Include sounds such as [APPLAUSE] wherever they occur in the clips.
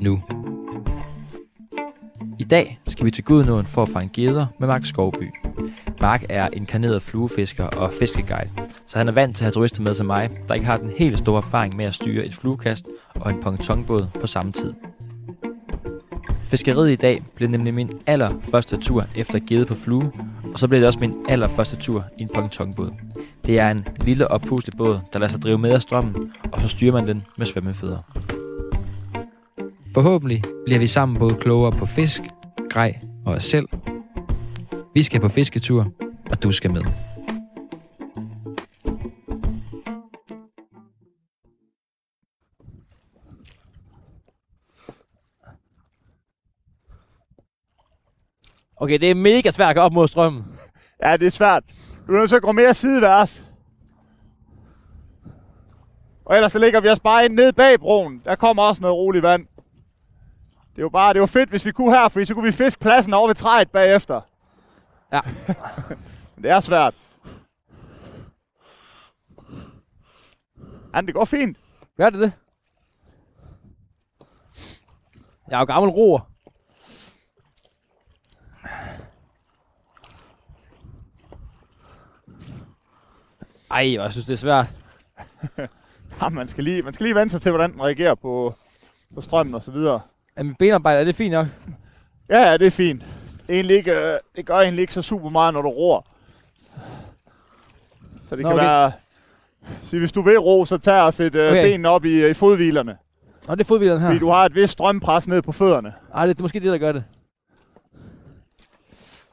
nu. I dag skal vi til Gudnåen for at fange geder med Mark Skovby. Mark er inkarneret fluefisker og fiskeguide, så han er vant til at have turister med som mig, der ikke har den helt store erfaring med at styre et fluekast og en pontonbåd på samme tid. Fiskeriet i dag blev nemlig min allerførste tur efter gede på flue, og så blev det også min allerførste tur i en pontonbåd. Det er en lille oppustet båd, der lader sig drive med af strømmen, og så styrer man den med svømmefødder. Forhåbentlig bliver vi sammen både klogere på fisk, grej og os selv. Vi skal på fisketur, og du skal med. Okay, det er mega svært at gå op mod strømmen. [LAUGHS] Ja, det er svært. Du er nødt til at gå mere sideværs. Og ellers så ligger vi os bare ind ned bag broen. Der kommer også noget roligt vand. Det jo bare, det var fedt, hvis vi kunne her, fordi så kunne vi fiske pladsen over ved træet bagefter. Ja. [LAUGHS] Men det er svært. Ja, det går fint. Gør det det? Jeg er jo gammel roer. Ej, jeg synes, det er svært. [LAUGHS] Ja, man, skal lige, man skal lige vende sig til, hvordan den reagerer på, på strømmen og så videre. Er mit benarbejde, er det fint nok? Ja, ja, det er fint. Det, er egentlig ikke, øh, det gør egentlig ikke så super meget, når du ror. Så det Nå, kan okay. være... Så hvis du vil ro, så tag os et øh, Okay. ben op i, i fodhvilerne. Nå, det er fodvilderen her. Fordi du har et vist strømpres ned på fødderne. Ej, det er måske det, der gør det.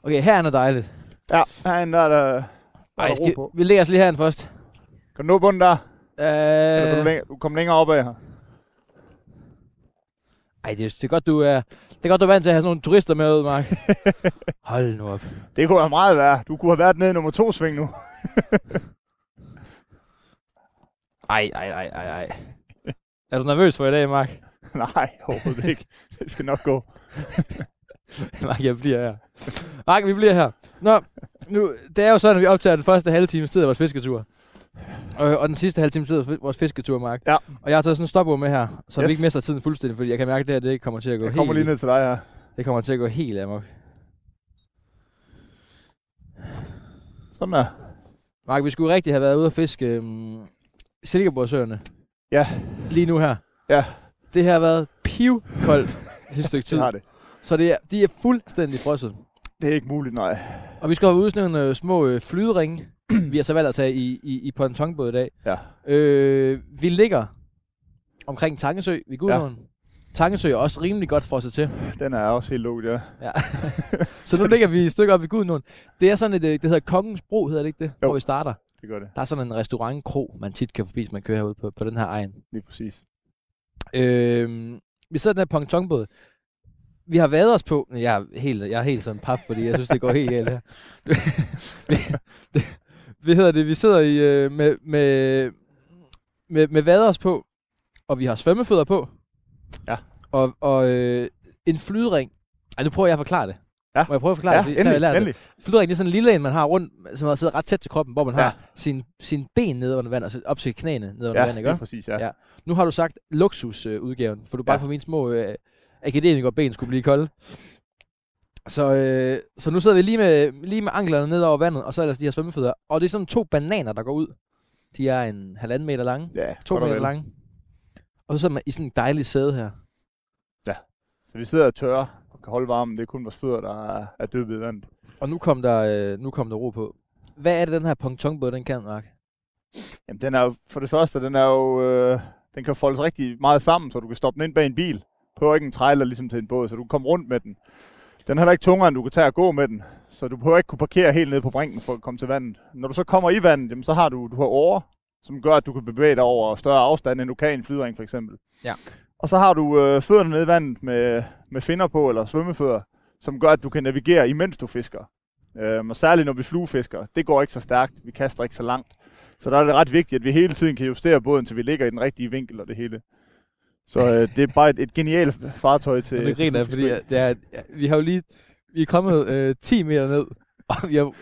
Okay, her er noget dejligt. Ja, herinde der er der, der, er Ej, ro skal, på. vi lægger os lige herinde først. Kan du nå bunden der? Eller kan du, Øh, længere, du kommer længere opad her. Ej, det er, det er godt, du er... Det er godt, du er vant til at have sådan nogle turister med ud, Mark. [LAUGHS] Hold nu op. Det kunne være meget værre. Du kunne have været nede i nummer to sving nu. [LAUGHS] Ej, ej, ej, ej, ej. Er du nervøs for i dag, Mark? [LAUGHS] Nej, overhovedet ikke. Det skal nok gå. Mark, jeg bliver her. Mark, vi bliver her. Nå, nu, det er jo sådan, at vi optager den første halve time tid af vores fisketur. Og, og den sidste halve time af vores fisketur, Mark. Ja. Og jeg har taget sådan en stopord med her, så yes. Vi ikke mister tiden fuldstændig, fordi jeg kan mærke, at det her det kommer til at gå Jeg helt... kommer lige ned til dig her. Det kommer til at gå helt amok. Sådan der. Mark, vi skulle rigtig have været ude og fiske um, Silkeborgsøerne. Ja. Lige nu her. Ja. Det har været pivkoldt det sidste stykke [LAUGHS] tid. Det har det. Så det er, de er fuldstændig frosset. Det er ikke muligt, nej. Og vi skal have ud sådan nogle øh, små øh, flyderinge. [CLEARS THROAT] vi har så valgt at tage i, i, i pontonbåd i dag. Ja. Øh, vi ligger omkring Tangesø ved Gudnåen. Ja. Tangesø er også rimelig godt frosset til. Den er også helt lukket, ja. Ja. [LAUGHS] så nu ligger vi et stykke op ved Gudnåen. Det er sådan et, øh, det hedder Kongens Bro, hedder det ikke det? Jo. Hvor vi starter. Det gør det. Der er sådan en restaurant-kro, man tit kan forbi, hvis man kører herude på, på den her egen. Lige præcis. Øh, vi sidder i den her pontonbåd. Vi har været os på... Jeg er helt, jeg er helt sådan pap, fordi jeg synes, det går helt galt her. [LAUGHS] det, vi, hedder det, vi sidder i, øh, med, med, med, med vaders på, og vi har svømmefødder på. Ja. Og, og øh, en flydring. Ej, nu prøver jeg at forklare det. Ja. Må jeg prøve at forklare Ja, det? fordi så har jeg endelig, lært det. endelig. Flydring, det er sådan en lille en, man har rundt, som sidder ret tæt til kroppen, hvor man Ja. har sin, sin ben nede under vand, altså op til knæene nede under Ja, vand, ikke? lige præcis, ja. Ja. Nu har du sagt luksusudgaven, for du bare Ja. for mine små øh, akademikerben skulle blive kolde. Så, øh, så nu sidder vi lige med, lige med anklerne ned over vandet, og så er der de her svømmefødder. Og det er sådan to bananer, der går ud. De er en halvanden meter lange, Ja, to meter vel. lange. Og så sidder man i sådan en dejlig sæde her. Så vi sidder og tørrer og kan holde varmen. Det er kun vores fødder, der er, er dyppet i vandet. Og nu kom der, øh, nu kom der ro på. Hvad er det, den her pontonbåd, den kan, Mark? Jamen, den er jo, for det første, den er jo, øh, den kan foldes rigtig meget sammen, så du kan stoppe den ind bag en bil. På ikke en trailer ligesom til en båd, så du kan komme rundt med den. Den er heller ikke tungere, end du kan tage og gå med den. Så du behøver ikke kunne parkere helt nede på brinken for at komme til vandet. Når du så kommer i vandet, jamen, så har du, du har årer, som gør, at du kan bevæge dig over større afstand, end du kan i en flydring for eksempel. Ja. Og så har du øh, fødderne nede i vandet med, med finder på, eller svømmefødder, som gør, at du kan navigere, imens du fisker. Øhm, og særligt når vi fluefisker, det går ikke så stærkt, vi kaster ikke så langt. Så der er det ret vigtigt, at vi hele tiden kan justere båden, så vi ligger i den rigtige vinkel og det hele. Så øh, det er bare et, et genialt fartøj til... Og det griner, jeg, fordi fluefiskeri. det er, vi har jo lige, vi er kommet øh, 10 meter ned, [LAUGHS] og vi har,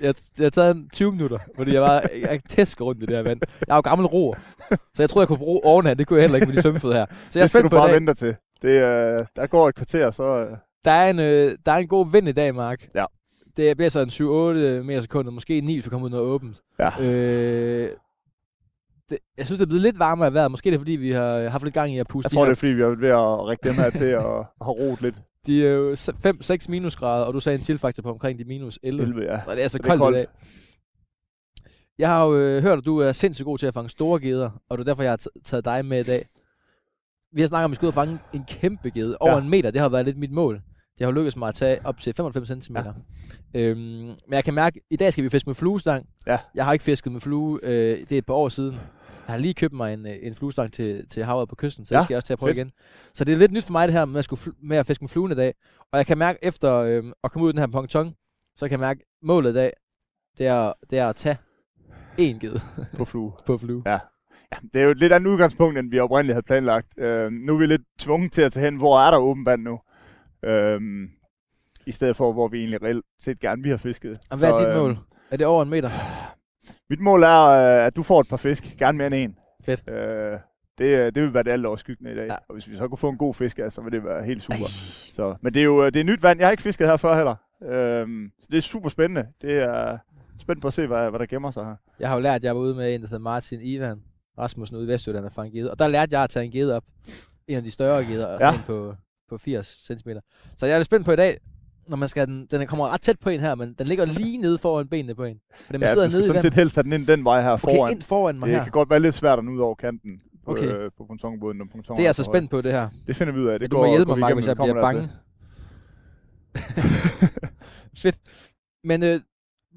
jeg, jeg har taget en 20 minutter, fordi jeg var jeg tæsk rundt i det her vand. Jeg er jo gammel roer, så jeg tror jeg kunne bruge overhand. Det kunne jeg heller ikke med de svømmefødder her. Så jeg det skal du bare vente til. Det, øh, der går et kvarter, så... Øh, Der er, en, øh, der er en god vind i dag, Mark. Ja. Det bliver så en 7-8 mere sekunder, måske 9, hvis vi kommer ud noget åbent. Ja. Øh, det, jeg synes, det er blevet lidt varmere i vejret. Måske er det, fordi vi har haft lidt gang i at puste jeg de tror, her det er fordi, vi er ved at række dem her til at have roet lidt. De er jo 5-6 minusgrader, og du sagde en chillfaktor på omkring de minus 11. 11, ja. Så det er altså Så det er koldt, koldt. i dag. Jeg har jo øh, hørt, at du er sindssygt god til at fange store geder, og det er derfor, jeg har taget dig med i dag. Vi har snakket om, at vi skal ud og fange en kæmpe gede. Over Ja. en meter, det har været lidt mit mål. Det har jo lykkedes mig at tage op til 95 cm. Ja. Øhm, men jeg kan mærke, at i dag skal vi fiske med fluestang. Ja. Jeg har ikke fisket med flue, øh, det er et par år siden. Jeg har lige købt mig en, øh, en fluestang til, til havet på kysten, så ja. Ja, det skal jeg også til at prøve fedt. igen. Så det er lidt nyt for mig det her med at, skulle med at fiske med fluen i dag. Og jeg kan mærke efter øh, at komme ud af den her ponton, så kan jeg mærke, at målet i dag, det er, det er at tage én ged På flue. [LAUGHS] på flue. Ja, det er jo et lidt andet udgangspunkt, end vi oprindeligt havde planlagt. Øh, nu er vi lidt tvunget til at tage hen, hvor er der åben vand nu? Øh, I stedet for, hvor vi egentlig reelt set gerne vi har fisket. Og hvad er dit øh, mål? Er det over en meter? Mit mål er, øh, at du får et par fisk. Gerne mere end en. Fedt. Øh, det, øh, det vil være det alt overskyggende i dag. Ja. Og hvis vi så kunne få en god fisk, så vil det være helt super. Ej. Så, men det er jo øh, det er nyt vand. Jeg har ikke fisket her før heller. Øhm, så det er super spændende. Det er spændt på at se, hvad, hvad der gemmer sig her. Jeg har jo lært, at jeg var ude med en, der hedder Martin Ivan Rasmussen ude i Vestjylland og fange gede. Og der lærte jeg at tage en gede op. En af de større geder, og Ja. på, på 80 cm. Så jeg er lidt spændt på i dag, når man skal den, den kommer ret tæt på en her, men den ligger lige nede foran benene på en. Fordi man Ja, sidder du nede i sådan vandet. set helst have den ind den vej her Okay, foran. ind foran mig det her. kan godt være lidt svært at nå ud over kanten på, Okay. øh, på pontonbåden. Når pontonen Det er jeg så høj. spændt på det her. Det finder vi ud af. Det du må hjælpe går mig, vi Mark, hvis jeg bliver bange. [LAUGHS] Fedt. Men øh,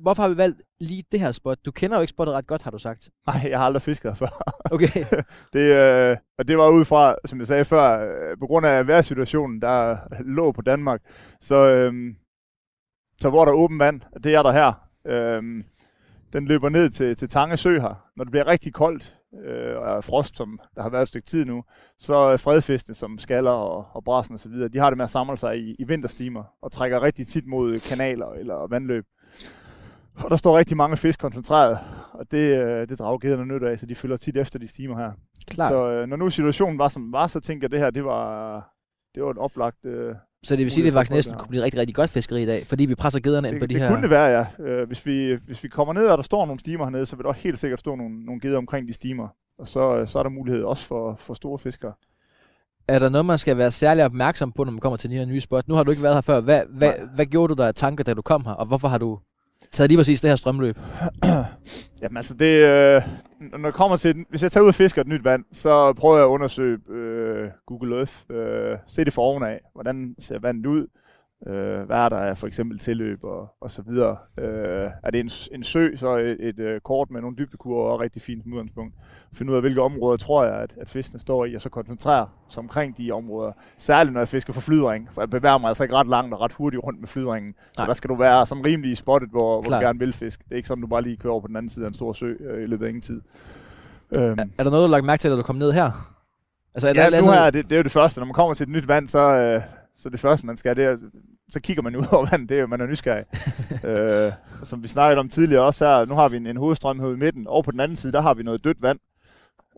hvorfor har vi valgt lige det her spot? Du kender jo ikke spottet ret godt, har du sagt. Nej, jeg har aldrig fisket her før. [LAUGHS] Okay. Det, øh, og det var ud fra, som jeg sagde før, øh, på grund af vejrsituationen, der lå på Danmark. Så, øh, så hvor der er åben vand, det er der her. Øh, den løber ned til, til Tange Sø her. Når det bliver rigtig koldt øh, og er frost, som der har været et stykke tid nu, så fredfiskene som skaller og, og brassen og så videre, de har det med at samle sig i, i vinterstimer og trækker rigtig tit mod kanaler eller vandløb. Og der står rigtig mange fisk koncentreret, og det, øh, det drager gederne nyt af, så de følger tit efter de stimer her. Klart. Så, øh, når nu situationen var som den var, så tænker jeg, at det her, det var, det var et oplagt... Øh, så det vil sige, at det faktisk næsten det kunne blive rigtig, rigtig godt fiskeri i dag, fordi vi presser gederne ind det, på de det her... kunne det være, ja. Øh, hvis, vi, hvis vi kommer ned, og der står nogle stimer hernede, så vil der helt sikkert stå nogle, nogle geder omkring de stimer. Og så, øh, så er der mulighed også for, for store fiskere. Er der noget, man skal være særlig opmærksom på, når man kommer til de her nye spot? Nu har du ikke været her før. Hvad, hvad, hvad gjorde du der af tanker, da du kom her? Og hvorfor har du taget lige præcis det her strømløb? [CLEARS THROAT] Jamen altså, det, øh, når det kommer til, hvis jeg tager ud og fisker et nyt vand, så prøver jeg at undersøge øh, Google Earth, øh, se det for ovenaf, hvordan ser vandet ud, øh, hvad er der af for eksempel tilløb og, og så videre. Øh, er det en, en sø, så er et, et øh, kort med nogle dybdekurver og rigtig fint som udgangspunkt. Finde ud af, hvilke områder tror jeg, at, at fiskene står i, og så koncentrere sig omkring de områder. Særligt når jeg fisker for flydring, for jeg bevæger mig altså ikke ret langt og ret hurtigt rundt med flydringen. Så Nej. der skal du være som rimelig i spottet, hvor, hvor du gerne vil fiske. Det er ikke sådan, du bare lige kører over på den anden side af en stor sø øh, i løbet af ingen tid. Øhm, Er, er der noget, du har lagt mærke til, da du kom ned her? Altså, er der ja, eller nu her, det, det er jo det første. Når man kommer til et nyt vand, så, øh, så det første, man skal, det er, så kigger man [LAUGHS] ud over vandet. Det er jo, man er nysgerrig. [LAUGHS] øh, som vi snakkede om tidligere også her, nu har vi en, en hovedstrøm herude i midten. Og på den anden side, der har vi noget dødt vand.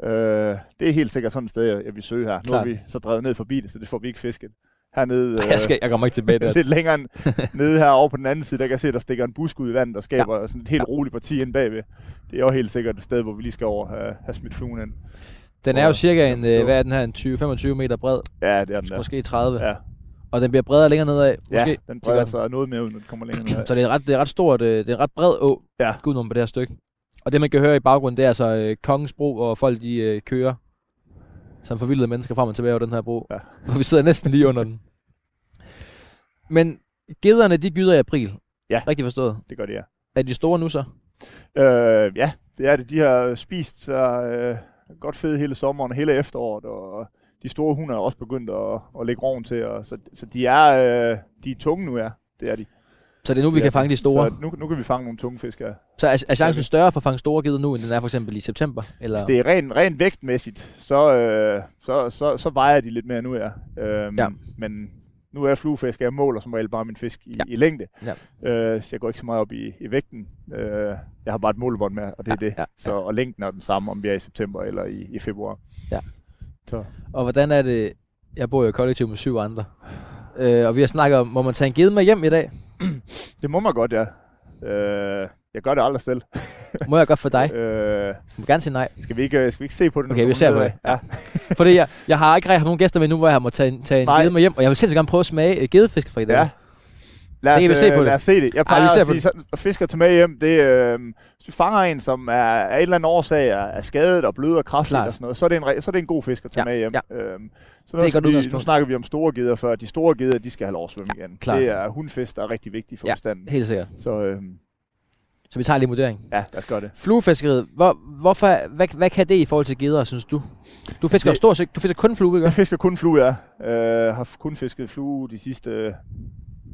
Øh, det er helt sikkert sådan et sted, jeg, vil søge her. Nu Klart. er vi så drevet ned forbi det, så det får vi ikke fisket. Hernede, øh, [LAUGHS] Jeg, skal, jeg kommer ikke tilbage der. lidt længere nede her over på den anden side, der kan jeg se, der stikker en busk ud i vandet, der skaber ja. sådan et helt roligt parti ind bagved. Det er jo helt sikkert et sted, hvor vi lige skal over have, have smidt fluen ind. Den er jo cirka en, øh, hvad er den her, en 20-25 meter bred, Ja, det er den der. måske 30. Ja, Og den bliver bredere længere nedad. ja Måske. den Det breder den. sig noget mere ud, når den kommer længere ned. Så det er ret, det er ret stort, øh, det er en ret bred å, Ja. gud på det her stykke. Og det man kan høre i baggrunden, det er altså øh, Kongens Bro, hvor folk de øh, kører som forvildede mennesker frem og tilbage over den her bro. Ja. Hvor vi sidder næsten lige under den. Men gederne, de gyder i april. Ja. Rigtig forstået. Det gør det, ja. Er de store nu så? Øh, ja, det er det. De har spist sig øh, godt fede hele sommeren og hele efteråret, og de store hunde er også begyndt at, at lægge roven til, og så, så de er, øh, de er tunge nu, ja. Det er de. Så det er nu, vi er kan fange de store. Så nu, nu kan vi fange nogle tunge fisk, ja. Så er, er chancen større for at fange store geder nu, end den er for eksempel i september? Eller? Hvis det er rent, rent vægtmæssigt, så, øh, så, så, så vejer de lidt mere nu, ja. Øhm, Ja. Men nu er jeg fluefisker, jeg måler som regel bare min fisk i, Ja. ja. i længde. Ja. Øh, så jeg går ikke så meget op i, i vægten. Øh, jeg har bare et målebånd med, og det er Ja, det. ja, Så, og længden er den samme, om vi er i september eller i, i februar. Ja. Så. Og hvordan er det, jeg bor jo i kollektiv med syv andre, øh, og vi har snakket om, må man tage en ged med hjem i dag? [CLEARS THROAT] Det må man godt, ja. Øh, jeg gør det aldrig selv. Må jeg godt for dig? [LAUGHS] Øh, Jeg må gerne sige nej. skal, vi ikke, skal vi ikke se på det? nu? Okay, vi ser på det. Ja. Fordi jeg, jeg har ikke rigtig haft nogen gæster med nu, hvor jeg må tage, en- tage en ged med hjem, og jeg vil sindssygt gerne prøve at smage øh, gedefisk i dag. ja. Lad Det kan vi os, se øh, på det. Lad os se det. Jeg plejer vi ser at sige, at fisk at tage med hjem, det, øh, hvis du fanger en, som er af en eller anden årsag er, er skadet og blød og kraftig Klart. og sådan noget, så er, det en, så er det en god fisk at tage Ja, med hjem. ja. Øhm, så Det er godt vi, nu snakker vi om store geder før. De store geder, de skal have lov at svømme igen. klart. Det er hundfisk, der er rigtig vigtigt for Ja. bestanden. Helt sikkert. Så øhm, Så vi tager lige en vurdering. ja, lad os gøre det. Fluefiskeriet, hvor, hvorfor, hvad, hvad kan det i forhold til geder, synes du? Du fisker Det- stort set, du fisker kun flue, ikke? Jeg fisker kun flue, ja. Øh, har kun fisket flue de sidste øh,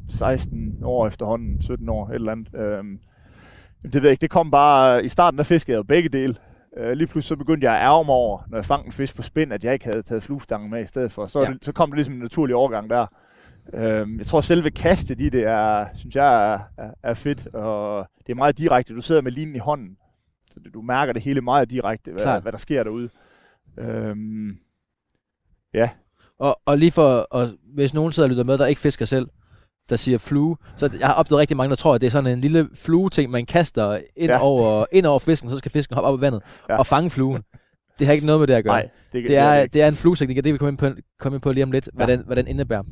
16 år efterhånden, 17 år, et eller andet. Øhm, det ved jeg ikke, det kom bare, i starten der fiskede jeg jo begge dele. Øh, lige pludselig så begyndte jeg at ærge mig over, når jeg fangede en fisk på spind, at jeg ikke havde taget fluestangen med i stedet for. Så, Ja. ja. det, så kom det ligesom en naturlig overgang der. Øhm, jeg tror selve kastet i det er, synes jeg er, er, er fedt, og det er meget direkte. Du sidder med linen i hånden, så du mærker det hele meget direkte, hvad, hvad der sker derude. Øhm, Og, og lige for, og hvis nogen sidder og lytter med, der ikke fisker selv, der siger flue, så jeg har opdaget rigtig mange, der tror, at det er sådan en lille flue-ting, man kaster ind, ja. Over, ind over fisken, så skal fisken hoppe op i vandet ja. Og fange fluen. Det har ikke noget med det at gøre. nej, det, det, er, det det er en flueteknik, og det vil vi komme ind på, komme ind på lige om lidt, hvad, Ja. den, hvad den indebærer.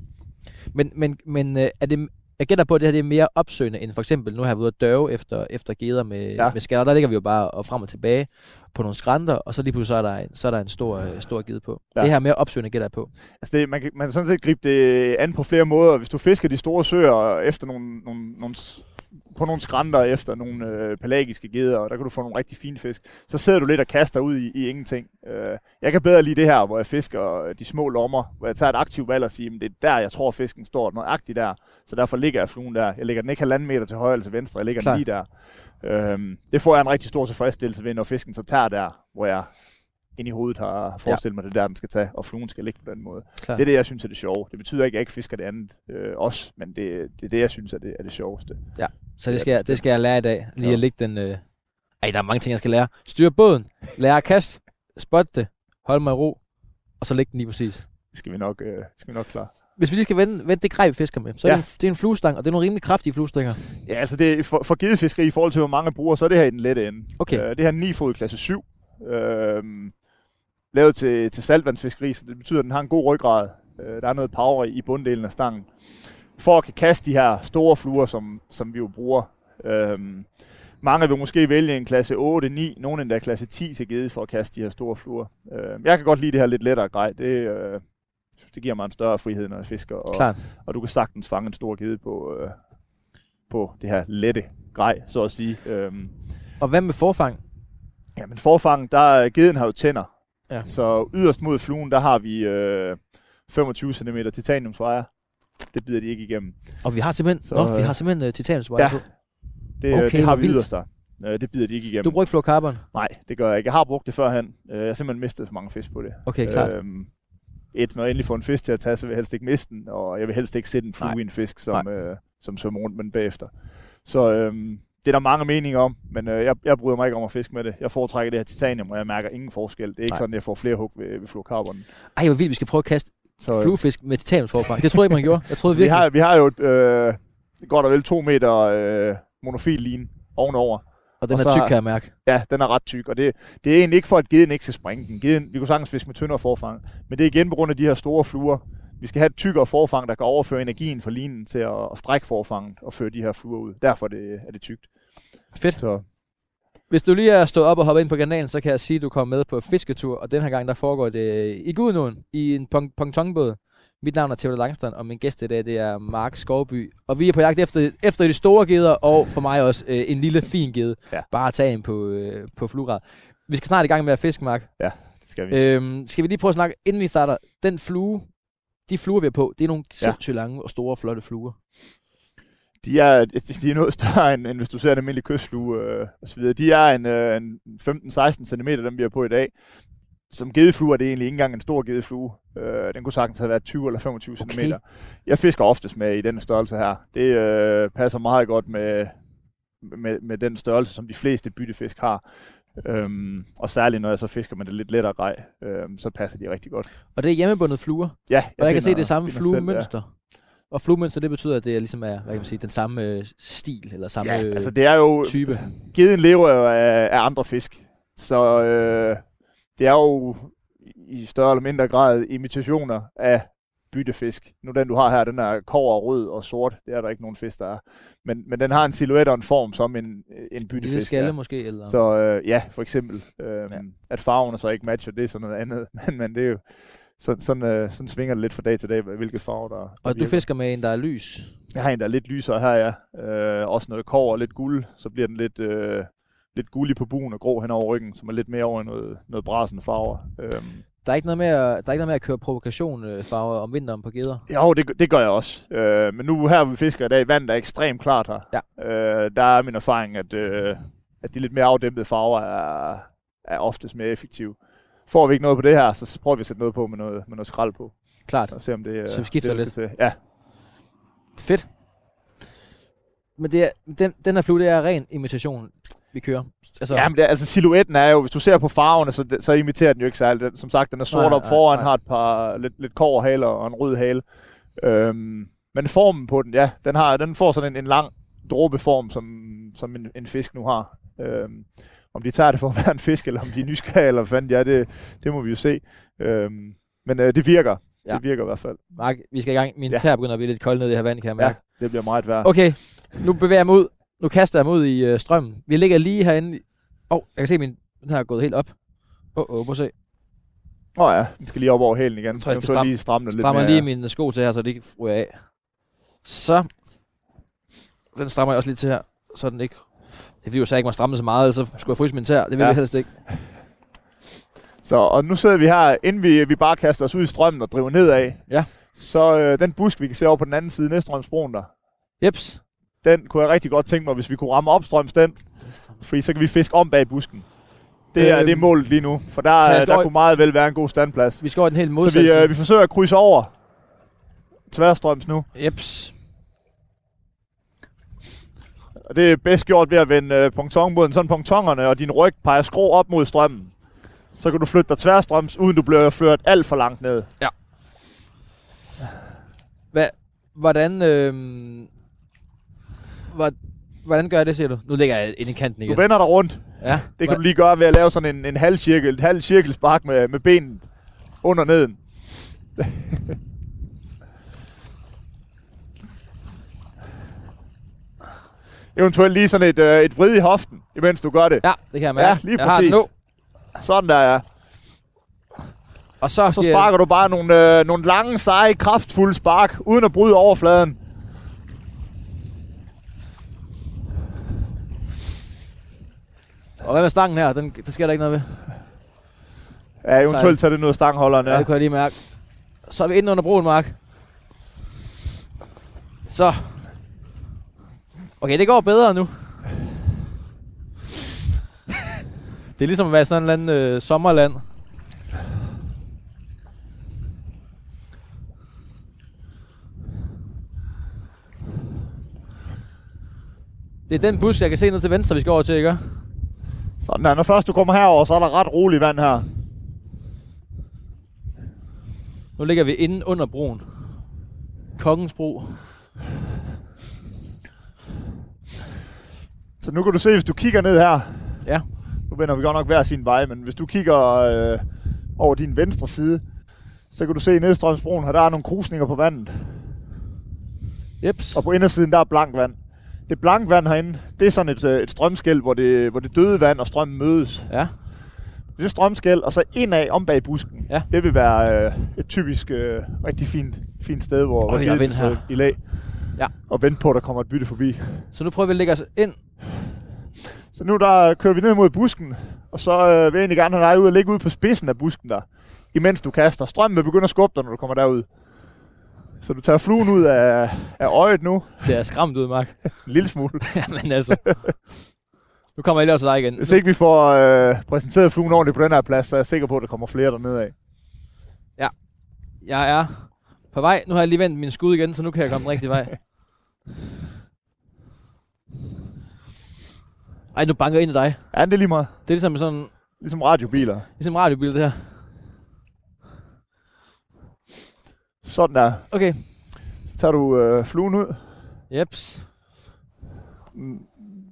Men, men, men øh, er det, jeg gætter på, at det her det er mere opsøgende, end for eksempel, nu har jeg været ude at døve efter, efter geder med, ja. Med skaller. Der ligger vi jo bare og frem og tilbage på nogle skrænter, og så lige pludselig så er der en, så er der en stor, øh, stor ged på. Ja. Det her er mere opsøgende, gætter jeg på. Altså det, man, kan, man kan sådan set gribe det an på flere måder. Hvis du fisker de store søer efter nogle, nogle, nogle, på nogle skrænter efter nogle øh, pelagiske geder, og der kan du få nogle rigtig fine fisk, så sidder du lidt og kaster ud i, i ingenting. Øh, jeg kan bedre lide det her, hvor jeg fisker øh, de små lommer, hvor jeg tager et aktivt valg og siger, at det er der, jeg tror, fisken står nøjagtigt der. Så derfor ligger jeg fluen der. Jeg lægger den ikke halvanden meter til højre eller til venstre, jeg ligger Klar. den lige der. Øhm, det får jeg en rigtig stor tilfredsstillelse ved, når fisken så tager der, hvor jeg ind i hovedet har forestillet mig, det er der, den skal tage, og fluen skal ligge på den måde. Klar. Det er det, jeg synes er det sjove. Det betyder ikke, at jeg ikke fisker det andet øh, også, men det, det er det, jeg synes er det, er det sjoveste. Så det skal, jeg, det skal jeg lære i dag. Lige at lægge den... Øh... Ej, der er mange ting, jeg skal lære. Styre båden, lære at kaste, spotte det, holde mig i ro, og så lægge den lige præcis. Det skal vi nok, øh, skal vi nok klare. Hvis vi lige skal vende, vende det grej, vi fisker med, så er Ja. det, en, det er en fluestang, og det er nogle rimelig kraftige fluestænger. Ja, altså det, for, for gidefiskeri i forhold til, hvor mange bruger, så er det her i den lette ende. Okay. Øh, det her er 9 fod klasse 7. Øh, lavet til, til saltvandsfiskeri, så det betyder, at den har en god ryggrad. Øh, der er noget power i bunddelen af stangen. For at kan kaste de her store fluer, som, som vi jo bruger. Øh, mange vil måske vælge en klasse 8, 9, nogen endda klasse 10 til gede for at kaste de her store fluer. Øh, jeg kan godt lide det her lidt lettere grej. Det, øh, synes, det giver mig en større frihed, når jeg fisker. Og, Klart. og du kan sagtens fange en stor gede på, øh, på det her lette grej, så at sige. Øhm, Og hvad med forfang? ja, men forfang, der er geden har jo tænder. Ja. Så yderst mod fluen, der har vi øh, 25 cm titaniumswire. Det bider de ikke igennem. Og vi har simpelthen, Så, nå, vi øh, har simpelthen uh, titanium ja. på. Det, Okay, okay, det har vi vildt. yderst der. Øh, det bider de ikke igennem. Du bruger ikke fluorocarbon? Nej, det gør jeg ikke. Jeg har brugt det førhen. Øh, jeg har simpelthen mistet for mange fisk på det. Okay, klart. Øhm, et, når jeg endelig får en fisk til at tage, så vil jeg helst ikke miste den, og jeg vil helst ikke sætte en flue Nej. i en fisk, som, øh, som svømmer rundt med den bagefter. Så øhm, det er der mange meninger om, men øh, jeg, jeg bryder mig ikke om at fiske med det. Jeg foretrækker det her titanium, og jeg mærker ingen forskel. Det er ikke Nej. Nej. sådan, at jeg får flere hug ved, ved fluorocarbon. Ej, hvor vildt, vi skal prøve at kaste Så, øh, fluefisk med titaniumsforfang. Det troede jeg ikke, man gjorde. Jeg troede så vi, virkelig. har, vi har jo et, øh, godt og vel to meter øh, monofil line ovenover. og den og er så tyk, kan jeg mærke. Ja, den er ret tyk, og det, det er egentlig ikke for, at geden ikke skal springe den. Geden, vi kunne sagtens fiske med tyndere forfang, men det er igen på grund af de her store fluer. Vi skal have et tykkere forfang, der kan overføre energien fra linen til at, at strække forfanget og føre de her fluer ud. Derfor er det, er det tykt. Fedt. Så Hvis du lige er stået op og hoppet ind på kanalen, så kan jeg sige, at du kommer med på fisketur, og den her gang, der foregår det i Gudnåen, i en pong- pontonbåd. Mit navn er Theodor Langstrand, og min gæst i dag, det er Mark Skovby. Og vi er på jagt efter, efter de store geder, og for mig også øh, en lille fin gede. Ja. Bare at tage en på, øh, på flugrad. Vi skal snart i gang med at fiske, Mark. Det skal vi. Øhm, skal vi lige prøve at snakke, inden vi starter, den flue, de fluer, vi har på, det er nogle sindssygt lange og store, flotte fluer. De er, de er noget større, end, end hvis du ser en almindelig kystflue øh, og så videre. De er en, øh, en 15-16 cm, dem vi har på i dag. Som gedeflue er det egentlig ikke engang en stor gedeflue. Øh, den kunne sagtens have været 20 eller 25 cm. Okay. Jeg fisker oftest med i den størrelse her. Det øh, passer meget godt med, med, med den størrelse, som de fleste byttefisk har. Øhm, og særligt når jeg så fisker med det lidt lettere grej, øhm, så passer de rigtig godt. Og det er hjemmebundet fluer. Ja, Og jeg kan se det samme selv, ja. Og fluemønster, det betyder, at det er ligesom er, hvad kan man sige, den samme øh, stil, eller samme Ja, øh, altså det er jo, type. Geden lever jo af, af andre fisk. Så øh, det er jo i større eller mindre grad imitationer af byttefisk. Nu den du har her, den er kover, rød og sort. Det er der ikke nogen fisk, der er. Men, men den har en silhuet og en form som en, en Lille byttefisk. skalle ja. måske, eller... Så øh, ja, for eksempel. Øh, Ja. At farverne så ikke matcher, det er sådan noget andet. [LAUGHS] Men, men det er jo, sådan, sådan, øh, sådan svinger det lidt fra dag til dag, hvilke farver der, der og du fisker med en, der er lys. Jeg har en, der er lidt lysere her, ja. Øh, også noget kår og lidt guld. Så bliver den lidt, øh, lidt gullig på buen og grå hen over ryggen, som er lidt mere over noget, noget brasende farver. Øhm, Der er ikke noget med at, der er ikke noget med at køre provokation farver om vinteren på geder. jo, det, det gør jeg også. Øh, men nu her, vi fisker i dag, vandet er ekstremt klart her. Ja. Øh, der er min erfaring, at, øh, at de lidt mere afdæmpede farver er, er oftest mere effektive. Får vi ikke noget på det her, så prøver vi at sætte noget på med noget, med noget skrald på. Klart. Og se om det, Så vi skifter det, lidt. til. Ja, Fedt. Men det er, den, den her flue, det er ren imitation, vi kører. Altså, Ja, men det, er- altså silhuetten er jo, hvis du ser på farverne, så, så imiterer den jo ikke særligt. Den, som sagt, den er sort Nej, op nej, foran, nej. har et par lidt, lidt haler og en rød hale. Øhm, men formen på den, ja, den, har, den får sådan en, en lang dråbeform, som, som en, en fisk nu har. Øhm, om de tager det for at være en fisk, eller om de er nysgerrige, eller de er, det, det må vi jo se. Øhm, men øh, det virker. Ja. Det virker i hvert fald. Mark, vi skal i gang. Min ja. Ja. tær begynder at blive lidt kold ned i det her vand, kan jeg Ja, mærke. det bliver meget værd. Okay, nu bevæger jeg mig ud. Nu kaster jeg mig ud i øh, strømmen. Vi ligger lige herinde. Åh, oh, jeg kan se, at min den her er gået helt op. Åh, oh, oh, prøv at se. Nå ja, den skal lige op over hælen igen. Jeg tror, jeg skal får stramme- lige stramme den lidt Strammer lige mine sko til her, så det ikke ryger af. Så. Den strammer jeg også lige til her, så den ikke... Det vil jo så ikke må stramme så meget, så skulle jeg fryse min tær. Det vil ja. Jeg helst ikke. Så, og nu sidder vi her, inden vi, vi bare kaster os ud i strømmen og driver nedad. Ja. Så øh, den busk, vi kan se over på den anden side, Næstrømsbroen der, Jeps. den kunne jeg rigtig godt tænke mig, hvis vi kunne ramme opstrøms den, fordi så kan vi fiske om bag busken. Det er, Øhm, det er målet lige nu, for så jeg der, der over- kunne meget vel være en god standplads. Vi skal over den helt Så modsatte vi, øh, vi forsøger at krydse over tværstrøms nu, Jeps. Og det er bedst gjort ved at vende øh, pontonbåden sådan pontongerne, og din ryg peger skrå op mod strømmen. Så kan du flytte dig tværstrøms, uden du bliver ført alt for langt ned. Hvordan... Øh, hvor, hvordan gør jeg det, siger du? Nu ligger jeg inde i kanten Du igen. vender dig rundt. Ja. Det kan du lige gøre ved at lave sådan en, en halv cirkel, et halv cirkelspark med, med benet under neden. Eventuelt lige sådan et, øh, et vrid i hoften, imens du gør det. Ja, det kan jeg mærke. Ja, lige jeg præcis. nu. Sådan der, ja. Og så, Så sparker du bare nogle, øh, nogle lange, seje, kraftfulde spark, uden at bryde overfladen. Og hvad med stangen her? Den, der sker der ikke noget ved. Ja, eventuelt tager det noget af stangholderen, Ja. ja. det kunne jeg lige mærke. Så er vi inde under broen, Mark. Så. Okay, det går bedre nu. det er ligesom at være sådan et eller andet øh, sommerland. Det er den bus, jeg kan se ned til venstre, vi skal over til, ikke? Sådan der. Når først du kommer herover, så er der ret roligt vand her. Nu ligger vi inde under broen. Kongens bro. Så nu kan du se, hvis du kigger ned her. Ja. Nu vender vi godt nok hver sin vej, men hvis du kigger øh, over din venstre side, så kan du se Nedstrømsbroen, her der er nogle krusninger på vandet. Jeps. Og på indersiden, der er blank vand. Det blanke vand herinde, det er sådan et, øh, et strømskæld, hvor det, hvor det døde vand og strømmen mødes. Ja. Det er strømskæld, og så indad om bag busken. Ja. Det vil være øh, et typisk øh, rigtig fint, fint sted, hvor, hvor geden vind står her. i lag. Ja. Og vente på, at der kommer et bytte forbi. Så nu prøver vi at lægge os ind. Så nu der kører vi ned mod busken, og så øh, vil jeg egentlig gerne have dig ud og ligge ud på spidsen af busken der, imens du kaster. Strømmen vil begynde at skubbe dig, når du kommer derud. Så du tager fluen ud af, af øjet nu, Ser jeg skræmt ud, Mark? en lille smule. [LAUGHS] Jamen altså. Nu kommer jeg lige også til dig igen. Hvis ikke vi får øh, præsenteret fluen ordentligt på den her plads, så er jeg sikker på, at der kommer flere dernede af. Jeg er på vej. Nu har jeg lige vendt min skud igen, så nu kan jeg komme den rigtige vej. [LAUGHS] Ej, nu banker jeg ind i dig. Ja, det er lige meget. Det er ligesom sådan, Ligesom radiobiler. ligesom en radiobil, det her. Sådan der. Okay. Så tager du øh, fluen ud. Jeps. Mm,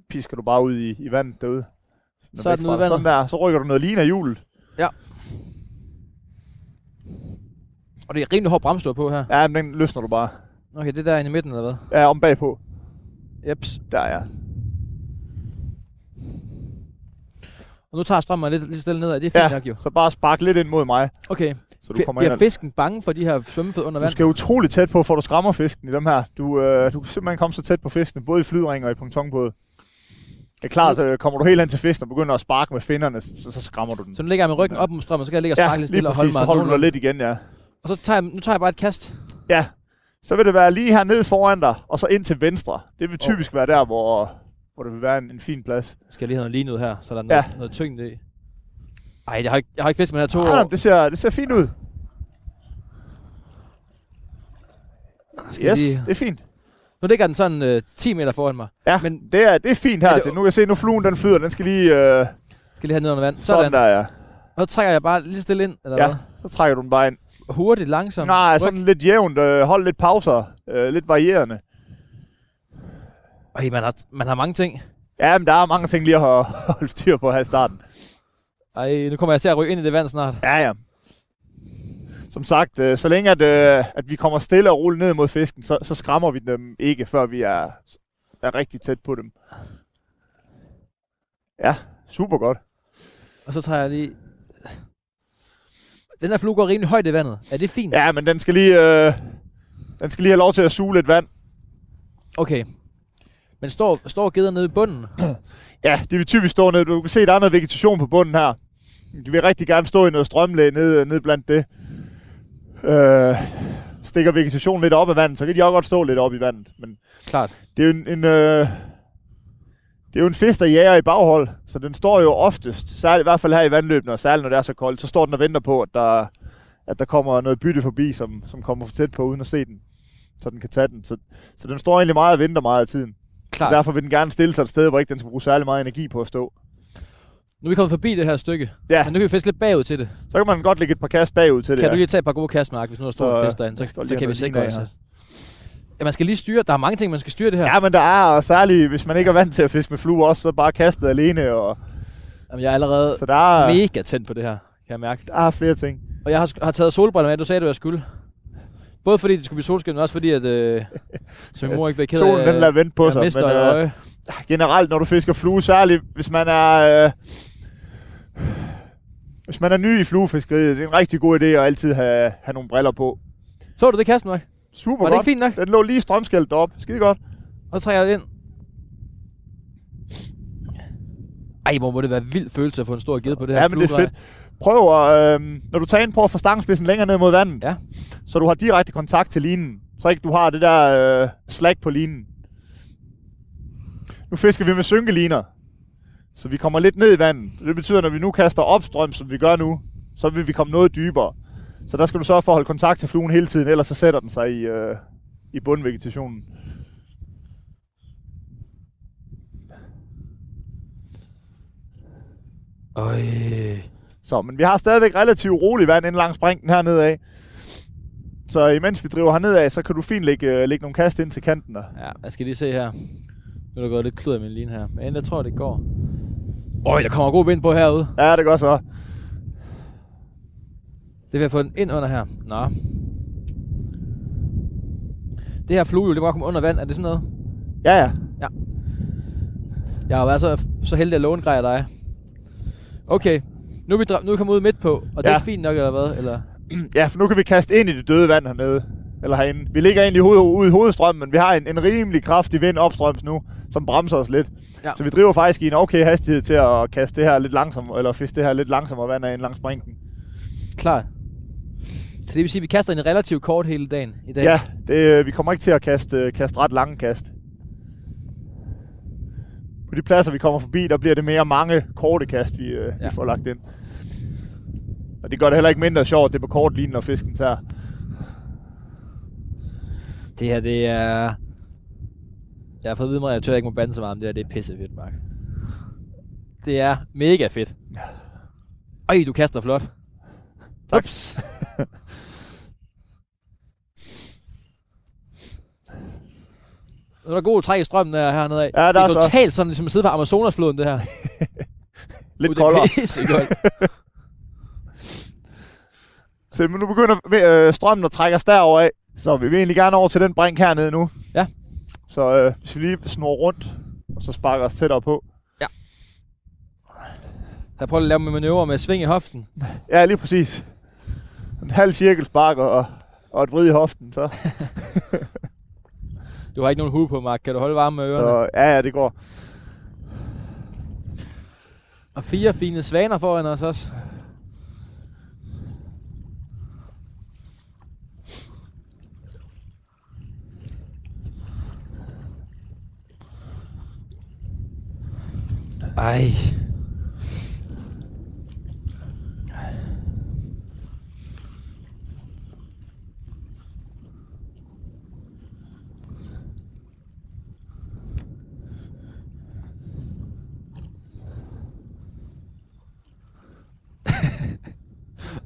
Pisker du bare ud i, i vandet derude. Så er den ude i dig. vandet. Sådan der. Så rykker du noget lin af hjulet. Og det er rimelig hård bremstur på her. Ja, men den løsner du bare. Okay, det er der inde i midten, eller hvad? Ja, om bagpå. Jeps. Der er jeg. Og nu tager strømmen lidt, lidt stille nedad. Det er fint Ja, nok jo. så bare spark lidt ind mod mig, Okay. så du kommer ind. Bliver og- fisken bange for de her svømmefødder under Du vand? skal utrolig tæt på, for du skræmmer fisken i dem her. Du, øh, du kan simpelthen komme så tæt på fiskene, både i flydring og i pontonbåd. Det er klart, øh, kommer du helt hen til fisken og begynder at sparke med finnerne, så, så skræmmer du den. Så nu ligger jeg med ryggen op mod strømmen, så kan jeg ligge og sparke ja, lidt stille og holde præcis, mig. så holder du dig lidt igen, ja. Og så tager jeg, nu tager jeg bare et kast. Ja, så vil det være lige her nede foran dig, og så ind til venstre. Det vil typisk være der, hvor, hvor det vil være en, en fin plads. Skal jeg lige have noget lignende ud her, så der er noget, Ja. noget tyngde i. Ej, jeg har ikke, jeg har ikke fisket med her to Ah, år. det, ser, det ser fint ud. Skal Yes, lige- det er fint. Nu ligger den sådan øh, 10 meter foran mig. Ja, Men- det er, det er fint her. Er det- det... Nu kan jeg se, nu fluen den flyder. Den skal lige... Øh, Skal lige have ned under vand. sådan. Sådan. der, ja. Og så trækker jeg bare lige stille ind, eller Ja. hvad? Så trækker du den bare ind. Hurtigt, langsomt. Nej, Ryk. sådan lidt jævnt. Øh, hold lidt pauser. Øh, lidt varierende. Ej, man har, man har mange ting. Ja, men der er mange ting lige at holde [LAUGHS] holde styr på her i starten. Ej, nu kommer jeg til at ryge ind i det vand snart. Ja, ja. Som sagt, øh, så længe at, øh, at vi kommer stille og roligt ned mod fisken, så, så skræmmer vi dem ikke, før vi er, er rigtig tæt på dem. Ja, super godt. Og så tager jeg lige... Den her flue går rimelig højt i vandet. Er det fint? Ja, men den skal lige, øh, den skal lige have lov til at suge lidt vand. Okay. Men står, står geder nede i bunden? [CLEARS THROAT] Ja, de vil typisk stå nede. Du kan se, der er noget vegetation på bunden her. De vil rigtig gerne stå i noget strømlæge nede, nede blandt det. Øh, stikker vegetationen lidt op af vandet, så kan de også godt stå lidt op i vandet. Men Klart. det er jo en, en øh, det er jo en fisk, der jager i baghold, så den står jo oftest, særligt i hvert fald her i vandløbene, og særligt når det er så koldt, så står den og venter på, at der, at der kommer noget bytte forbi, som, som kommer for tæt på, uden at se den, så den kan tage den. Så, så den står egentlig meget og venter meget af tiden. Klart. Så derfor vil den gerne stille sig et sted, hvor ikke den skal bruge særlig meget energi på at stå. Nu er vi kommet forbi det her stykke. Ja, Men nu kan vi fiske lidt bagud til det. så kan man godt lægge et par kast bagud til det. Kan du lige tage et par gode kast, Mark, hvis nu der står Så, en fisk derinde, så, så lige kan vi sikre os. Ja, man skal lige styre. Der er mange ting, man skal styre det her. Ja, men der er, og særligt hvis man ikke er vant til at fiske med flue også, så bare kastet alene. Og, Jamen, jeg er allerede så der er, mega tændt på det her, kan jeg mærke. der er flere ting. Og jeg har, har taget solbriller med, du sagde, du jeg skulle. Både fordi det skulle blive solskin, men også fordi, at øh, [LAUGHS] så min mor ikke blev ked af, Solen den lader vente på sig. Men, øh, øje. generelt, når du fisker flue, særligt hvis man er... Øh, hvis man er ny i fluefiskeriet, det er en rigtig god idé at altid have, have nogle briller på. Så du det kast, Mark? Super Var det godt. ikke fint nok? Den lå lige strømskældt deroppe. Skide godt. Og så trækker jeg det ind. Ej, hvor må det være vild følelse at få en stor ged på det her Ja, men det er fedt. Prøv at, øh, når du tager ind, prøv at få stangspidsen længere ned mod vandet. Ja. Så du har direkte kontakt til linen. Så ikke du har det der øh, slag på linen. Nu fisker vi med synkeliner. Så vi kommer lidt ned i vandet. Det betyder, når vi nu kaster opstrøm, som vi gør nu, så vil vi komme noget dybere. Så der skal du sørge for at holde kontakt til fluen hele tiden, ellers så sætter den sig i, øh, i bundvegetationen. Øj. Så, men vi har stadigvæk relativt rolig vand ind langs brinken hernede af. Så imens vi driver hernede af, så kan du fint lægge, øh, lægge nogle kast ind til kanten der. Ja, jeg skal lige se her. Nu er der gået lidt klud af min line her. Men jeg tror, det går. Øj, der kommer god vind på herude. Ja, det gør så. Det vil jeg få den ind under her. Nå. Det her fluehjul, det må komme under vand. Er det sådan noget? Ja, ja. Jeg har været så, så heldig at låne grejer dig. Okay. Nu er vi, nu er vi kommet ud midt på, og det Ja. er fint nok, eller hvad? Eller? [CLEARS THROAT] Ja, for nu kan vi kaste ind i det døde vand hernede. Eller herinde. Vi ligger egentlig hoved, ude i hovedstrømmen, men vi har en, en rimelig kraftig vind opstrøms nu, som bremser os lidt. Ja. Så vi driver faktisk i en okay hastighed til at kaste det her lidt langsomt, eller fiske det her lidt langsommere vand af ind langs brinken. Klart. Så det vil sige, at vi kaster en relativt kort hele dagen i dag. Ja, det, øh, vi kommer ikke til at kaste, øh, kaste ret lange kast. På de pladser, vi kommer forbi, der bliver det mere mange korte kast, vi, øh, Ja. vi får lagt ind. Og det gør det heller ikke mindre sjovt, det er på kort linje, når fisken tager. Det her, det er... Jeg har fået at vide mig, at jeg tør ikke må bande så meget om det her. Det er pisse fedt, Mark. Det er mega fedt. Ej, du kaster flot. Tak. Ups. [LAUGHS] Nu er der god træk i strømmen der hernede af. Ja, der det er, er så- totalt sådan, ligesom at sidde på Amazonasfloden, det her. [LAUGHS] Lidt Uh, koldere. Det. [LAUGHS] Så nu begynder øh, strømmen at trække os derover af. Så vi vil egentlig gerne over til den brink hernede nu. Ja. Så øh, hvis vi lige snor rundt, og så sparker os tættere på. Jeg prøver at lave med manøvre med sving i hoften. Ja, lige præcis. En halv cirkelspark og, og et vrid i hoften. Så, [LAUGHS] Du har ikke nogen hue på, Mark. Kan du holde varme med ørerne? så ja, ja, det går. Og fire fine svaner foran os også. Ej.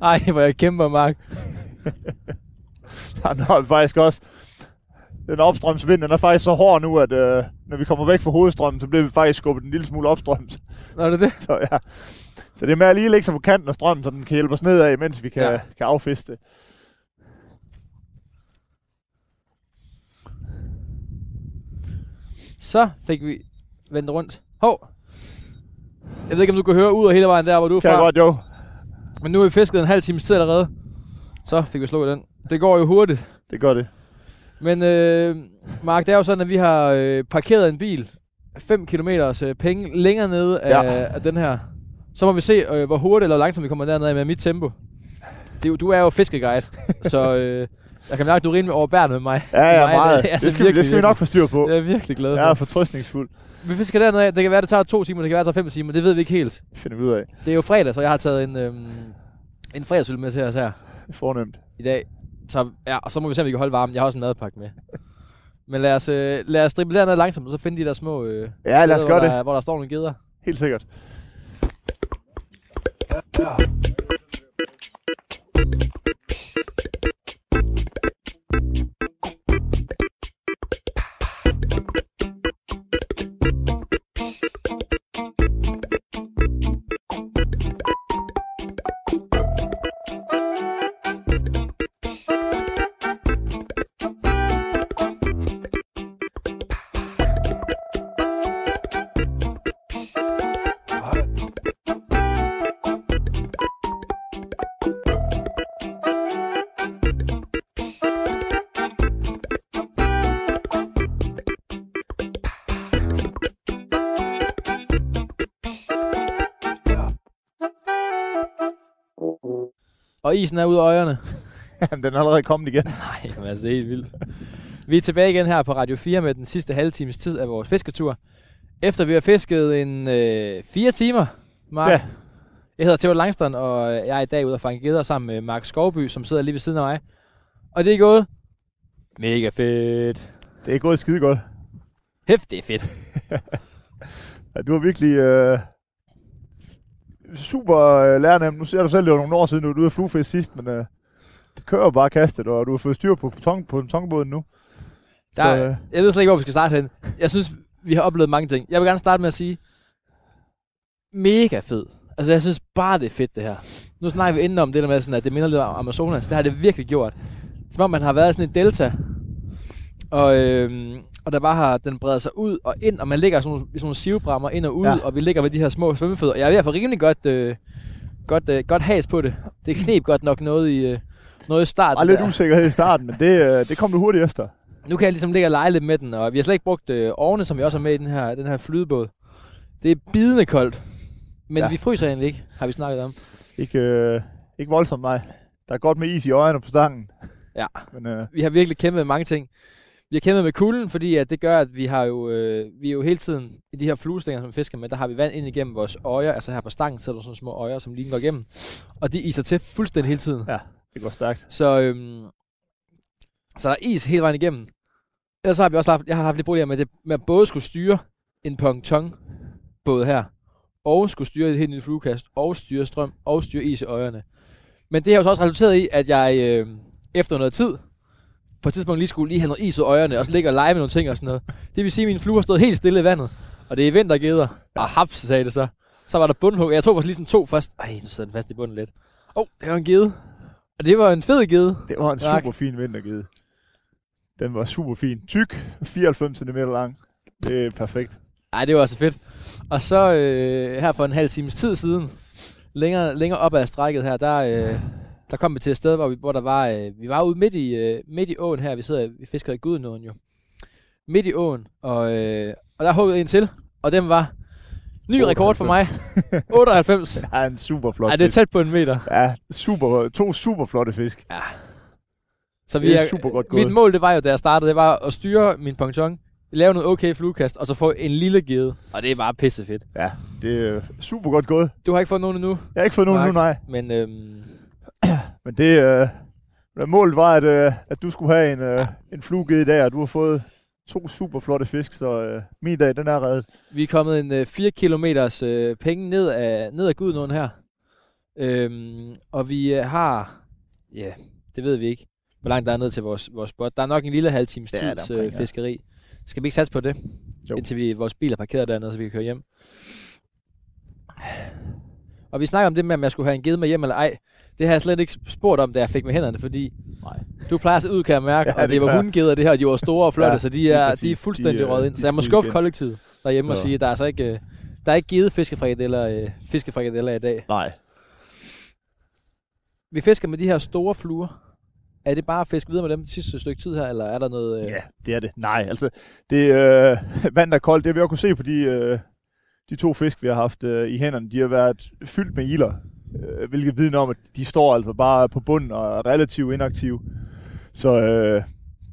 Ej, hvor jeg kæmper, Mark. [LAUGHS] Han har faktisk også... Den opstrømsvind, den er faktisk så hård nu, at øh, når vi kommer væk fra hovedstrømmen, så bliver vi faktisk skubbet en lille smule opstrøms. Nå, er det det? [LAUGHS] Så ja. Så det er med at lige lægge sig på kanten af strømmen, så den kan hjælpe os nedad, mens vi kan, Ja. kan affiske det. Så fik vi vendt rundt. Hov. Jeg ved ikke, om du kan høre ud af hele vejen der, hvor du er Kan jeg fra. godt, jo. Men nu har vi fisket en halv time tid allerede. Så fik vi slået den. Det går jo hurtigt. Det gør det. Men øh, Mark, det er jo sådan, at vi har øh, parkeret en bil 5 km øh, penge længere nede af, Ja. af den her. Så må vi se, øh, hvor hurtigt eller langsomt vi kommer derned med mit tempo. Det, du er jo fiskeguide, [LAUGHS] så øh, jeg kan mærke, at du er rimelig overbærende med mig. Ja, ja, [LAUGHS] meget. det er Det, skal, vi, virkelig, det skal vi nok få styr på. Jeg er virkelig glad for. Jeg er fortrøstningsfuld. Vi fisker dernede af. Det kan være, det tager to timer, det kan være, det tager fem timer. Det ved vi ikke helt. Det finder vi ud af. Det er jo fredag, så jeg har taget en, øhm, en fredagsøl med til os her er fornemt. i dag. Så, ja, og så må vi se, om vi kan holde varmen. Jeg har også en madpakke med. Men lad os, øh, lad os drible dernede langsomt, og så finde de der små øh, Ja, lad os gøre hvor det. Der, hvor der står nogle geder. Helt sikkert. Og isen er ud af øjerne. [LAUGHS] Jamen, den er allerede kommet igen. Nej, men altså, det er helt vildt. Vi er tilbage igen her på Radio 4 med den sidste halve times tid af vores fisketur. Efter vi har fisket en øh, fire timer, Mark. Ja. Jeg hedder Theo Langstrand, og jeg er i dag ude at fange geder sammen med Mark Skovby, som sidder lige ved siden af mig. Og det er gået mega fedt. Det er gået skide godt. Hæft, det er fedt. [LAUGHS] Ja, du har virkelig øh, super øh, lærernemt. Nu ser du selv, det var nogle år siden, du var ude at fluefiske sidst, men øh, det kører bare kastet, og du har fået styr på, beton, på betonbåden nu. Så, Der, øh, jeg ved slet ikke, hvor vi skal starte hen. Jeg synes, vi har oplevet mange ting. Jeg vil gerne starte med at sige, mega fed. Altså, jeg synes bare, det er fedt, det her. Nu snakker vi inden om det der med, sådan, at det minder lidt om Amazonas. Det har det virkelig gjort. Som om man har været sådan en delta, og, øhm, og der bare har den bredt sig ud og ind, og man ligger sådan, nogle- sådan nogle sivbrammer ind og ud, ja. Og vi ligger med de her små svømmefødder. Jeg er ved at få rimelig godt, øh, godt, øh, godt has på det. Det knep godt nok noget i, øh, noget i starten. Var lidt der. usikkerhed i starten, men det, øh, det kom du hurtigt efter. Nu kan jeg ligesom ligge og lege lidt med den, og vi har slet ikke brugt øh, årene, som vi også har med i den her, den her flydebåd. Det er bidende koldt. Men Ja. vi fryser egentlig ikke, har vi snakket om. Ikke, øh, ikke voldsomt mig. Der er godt med is i øjnene på stangen. Ja. Men øh, Vi har virkelig kæmpet med mange ting. Vi har kæmpet med kulden, fordi at det gør, at vi har jo, øh, vi er jo hele tiden i de her fluestænger, som fisker med, der har vi vand ind igennem vores øjer. Altså her på stangen, så er der sådan små øjer, som lige går igennem. Og de iser til fuldstændig hele tiden. Ja. det går stærkt. Så, øhm, så der er is hele vejen igennem. Ellers har vi også haft, jeg har haft lidt problemer med, det, med at både skulle styre en ponton båd her, og skulle styre et helt nyt fluekast, og styre strøm, og styre is i øjerne. Men det har jo så også resulteret i, at jeg øh, efter noget tid, på et tidspunkt lige skulle lige have noget is i øjerne, og så ligge og lege med nogle ting og sådan noget. Det vil sige, at min flue har stået helt stille i vandet, og det er vintergeder. Og haps, sagde det så. Så var der bundhug. Jeg tog faktisk lige sådan to først. Ej, nu sidder den fast i bunden lidt. Åh, oh, det var en gede. Og det var en fed gede. Det var en Tak. super fin vintergede. Den var super fin. Tyk, 94 cm lang. Det er perfekt. Ej, det var altså fedt. Og så øh, her for en halv times tid siden, længere, længere op ad strækket her, der, øh, der kom vi til et sted, hvor, vi, hvor der var, øh, vi var ude midt i, øh, midt i åen her, vi sidder, vi fisker i Gudenåen jo. Midt i åen, og, øh, og der huggede en til, og den var ny rekord for mig. 98. Det er en super flot Ej, det er fisk. tæt på en meter. Ja, super, to super flotte fisk. Så vi Det er super godt gået. Mit mål, det var jo, da jeg startede, det var at styre min ponton, lave noget okay fluekast, og så få en lille gede. Og det er bare pissefedt. Ja, det er super godt gået. Du har ikke fået nogen endnu, Jeg har ikke fået nogen Nej. nu, nej. men øhm, Men det, øh, målet var, at, øh, at du skulle have en, øh, en flugede i dag, og du har fået to super flotte fisk, så øh, min dag, den er reddet. Vi er kommet en øh, 4 kilometers øh, penge ned af, ned af Gudnåen her. Øhm, og vi øh, har, ja, det ved vi ikke, hvor langt der er ned til vores, vores spot. Der er nok en lille halv times tids omkring, øh, ja. fiskeri. Skal vi ikke satse på det? Jo. Indtil vi, vores bil er parkeret dernede, så vi kan køre hjem. Og vi snakker om det med, om jeg skulle have en ged med hjem eller ej. Det har jeg slet ikke spurgt om, da jeg fik med hænderne, fordi Nej. du plejer at se ud, kan jeg mærke, [LAUGHS] Ja, og det det var hundgeder, det her, de var store og flotte, Ja, så de er, præcis. de er fuldstændig De, øh, røget ind. de Så jeg må skuffe igen. kollektivet derhjemme og Så- sige, at der er altså ikke, øh, der er ikke givet fiskefrikadeller, øh, fiskefrikadeller i dag. Nej. Vi fisker med de her store fluer. Er det bare at fiske videre med dem det sidste stykke tid her, eller er der noget... Øh... Ja, det er det. Nej, altså, det øh, [LAUGHS] vand er koldt. Det har vi også kunne se på de, øh, de to fisk, vi har haft øh, i hænderne. De har været fyldt med iler, øh, hvilket vidner om, at de står altså bare på bunden og er relativt inaktive. Så øh,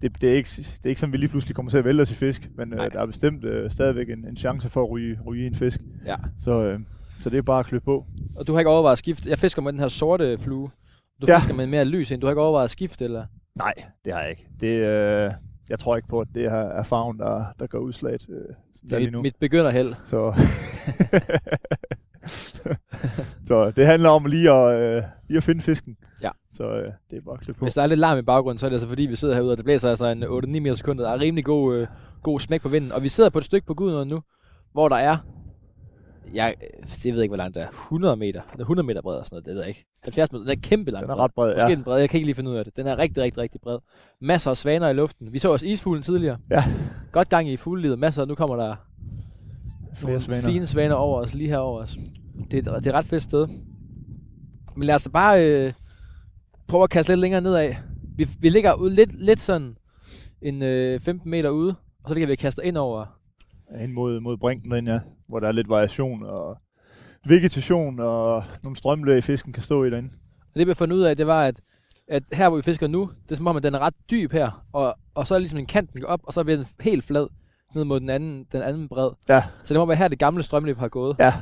det, det, er ikke, det er ikke sådan, vi lige pludselig kommer til at vælge os i fisk, men øh, Nej. der er bestemt øh, stadigvæk en, en chance for at ryge, ryge en fisk. Ja. Så, øh, så det er bare at klø på. Og du har ikke overvejet at skifte... Jeg fisker med den her sorte flue. Du Ja. fisker med mere lys ind. Du har ikke overvejet at skifte, eller... Nej, det har jeg ikke. Det, øh, jeg tror ikke på, at det her er farven, der, der går udslaget, øh, det er mit begynderheld. Så, [LAUGHS] [LAUGHS] så det handler om lige at, øh, lige at finde fisken. Ja. Så øh, det er bare at klippe på. Hvis der er lidt larm i baggrunden, så er det altså fordi, vi sidder herude, og det blæser altså en 8-9 meter sekunder. Der er rimelig god, øh, god smæk på vinden. Og vi sidder på et stykke på Gudnåen nu, hvor der er... Jeg, jeg ved ikke, hvor langt det er. 100 meter. Det er 100 meter bred og sådan noget, det ved jeg ikke. 70 meter. Den er kæmpe lang. Den er ret bred, Måske ja. den bred. Jeg kan ikke lige finde ud af det. Den er rigtig, rigtig, rigtig bred. Masser af svaner i luften. Vi så også isfuglen tidligere. Ja. Godt gang i fuglelivet. Masser. Nu kommer der Flere svaner. fine svaner over os, lige herover os. Det, er- det er et ret fedt sted. Men lad os da bare øh, prøve at kaste lidt længere nedad. Vi, vi ligger ude lidt, lidt sådan en øh, 15 meter ude, og så kan vi kaste ind over. Ind mod, mod brinken ja. Hvor der er lidt variation og vegetation og nogle strømlæg, fisken kan stå i derinde. Og det vi har fundet ud af, det var, at, at her hvor vi fisker nu, det er som om, at den er ret dyb her, og, og så er ligesom en kant, den går op, og så bliver den helt flad ned mod den anden, den anden bred. Ja. Så det må være her, det gamle strømløb har gået. Ja.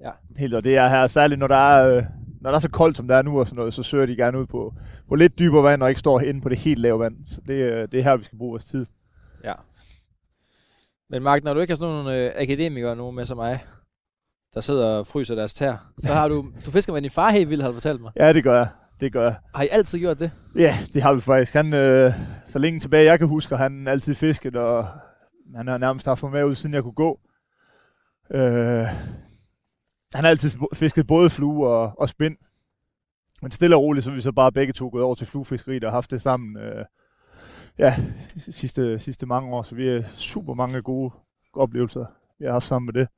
Ja. Helt, og det er her, særligt når der er, øh, når der er så koldt, som der er nu og sådan noget, så søger de gerne ud på, på lidt dybere vand, og ikke står inde på det helt lave vand. Så det, øh, det er her, vi skal bruge vores tid. Ja. Men Mark, når du ikke har sådan nogle øh, akademikere nu med som mig, der sidder og fryser deres tær, så har du, [LAUGHS] du fisker med din far helt vildt, har du fortalt mig. Ja, det gør jeg. Det gør jeg. Har I altid gjort det? Ja, det har vi faktisk. Han, øh, så længe tilbage jeg kan huske, har han altid fisket, og han har nærmest haft mig med ud, siden jeg kunne gå. Øh, han har altid fisket både flue og, og spind. Men stille og roligt, så er vi så bare begge to gået over til fluefiskeri, og haft det sammen øh, ja, sidste, sidste mange år. Så vi har super mange gode oplevelser, vi har haft sammen med det.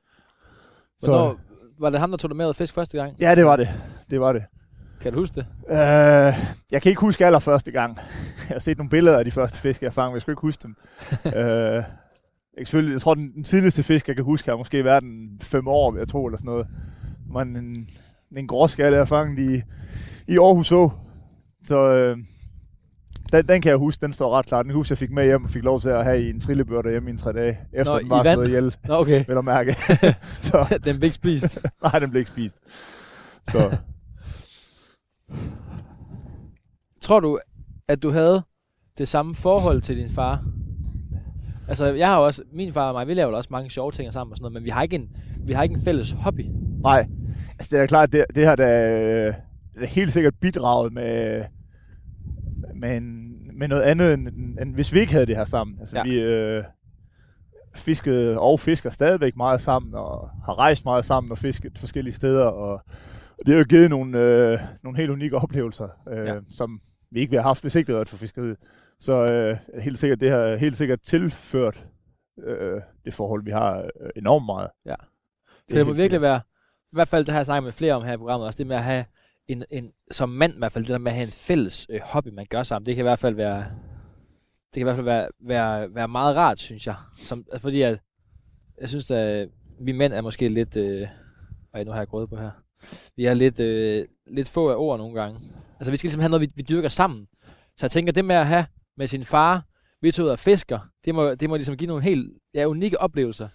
Hvornår, var det ham, der tog dig med at fiske første gang? Ja, det var det. Det var det. Kan du huske det? Øh, jeg kan ikke huske allerførste gang. [LAUGHS] Jeg har set nogle billeder af de første fisk, jeg fangede, men jeg skal ikke huske dem. [LAUGHS] øh, jeg, selvfølgelig, jeg tror, den, den tidligste fisk, jeg kan huske, har måske været en fem år, jeg tro, eller sådan noget. Var en, en, gråskalle, jeg fangede i, i Aarhus Å. Så øh, den, den kan jeg huske, den står ret klart. Den husker jeg fik med hjem og fik lov til at have i en trillebør derhjemme i en tre dage, efter Nå, den var slået ihjel, Nå, okay. vil jeg mærke. [LAUGHS] [LAUGHS] så, [LAUGHS] Den blev ikke spist. nej, den blev ikke spist. Så, Tror du, at du havde det samme forhold til din far? Altså, jeg har også, min far og mig, vi laver også mange sjove ting sammen og sådan noget, men vi har ikke en, vi har ikke en fælles hobby. Nej, altså det er da klart, det, det her der, det er helt sikkert bidraget med, med, en, med noget andet, end, end hvis vi ikke havde det her sammen. Altså Ja. vi øh, fiskede og fisker stadigvæk meget sammen, og har rejst meget sammen og fisket forskellige steder, og, og det har jo givet nogle, øh, nogle helt unikke oplevelser, øh, ja. som vi ikke ville have haft, hvis ikke det havde for fiskeriet. Så øh, helt sikkert, det har helt sikkert tilført øh, det forhold, vi har øh, enormt meget. Ja. Det Så det må virkelig sikkert. være, i hvert fald det har jeg snakket med flere om her i programmet, også det med at have en, en som mand i hvert fald, det der med at have en fælles øh, hobby, man gør sammen, det kan i hvert fald være, det kan i hvert fald være, være, være meget rart, synes jeg. Som, altså, fordi at, jeg synes, at vi mænd er måske lidt, øh, ej, nu har jeg gået på her, vi er lidt, øh, lidt få af ord nogle gange. Altså vi skal ligesom have noget, vi, vi dyrker sammen. Så jeg tænker, det med at have med sin far, vi tog ud og fisker, det må, det må ligesom give nogle helt ja, unikke oplevelser.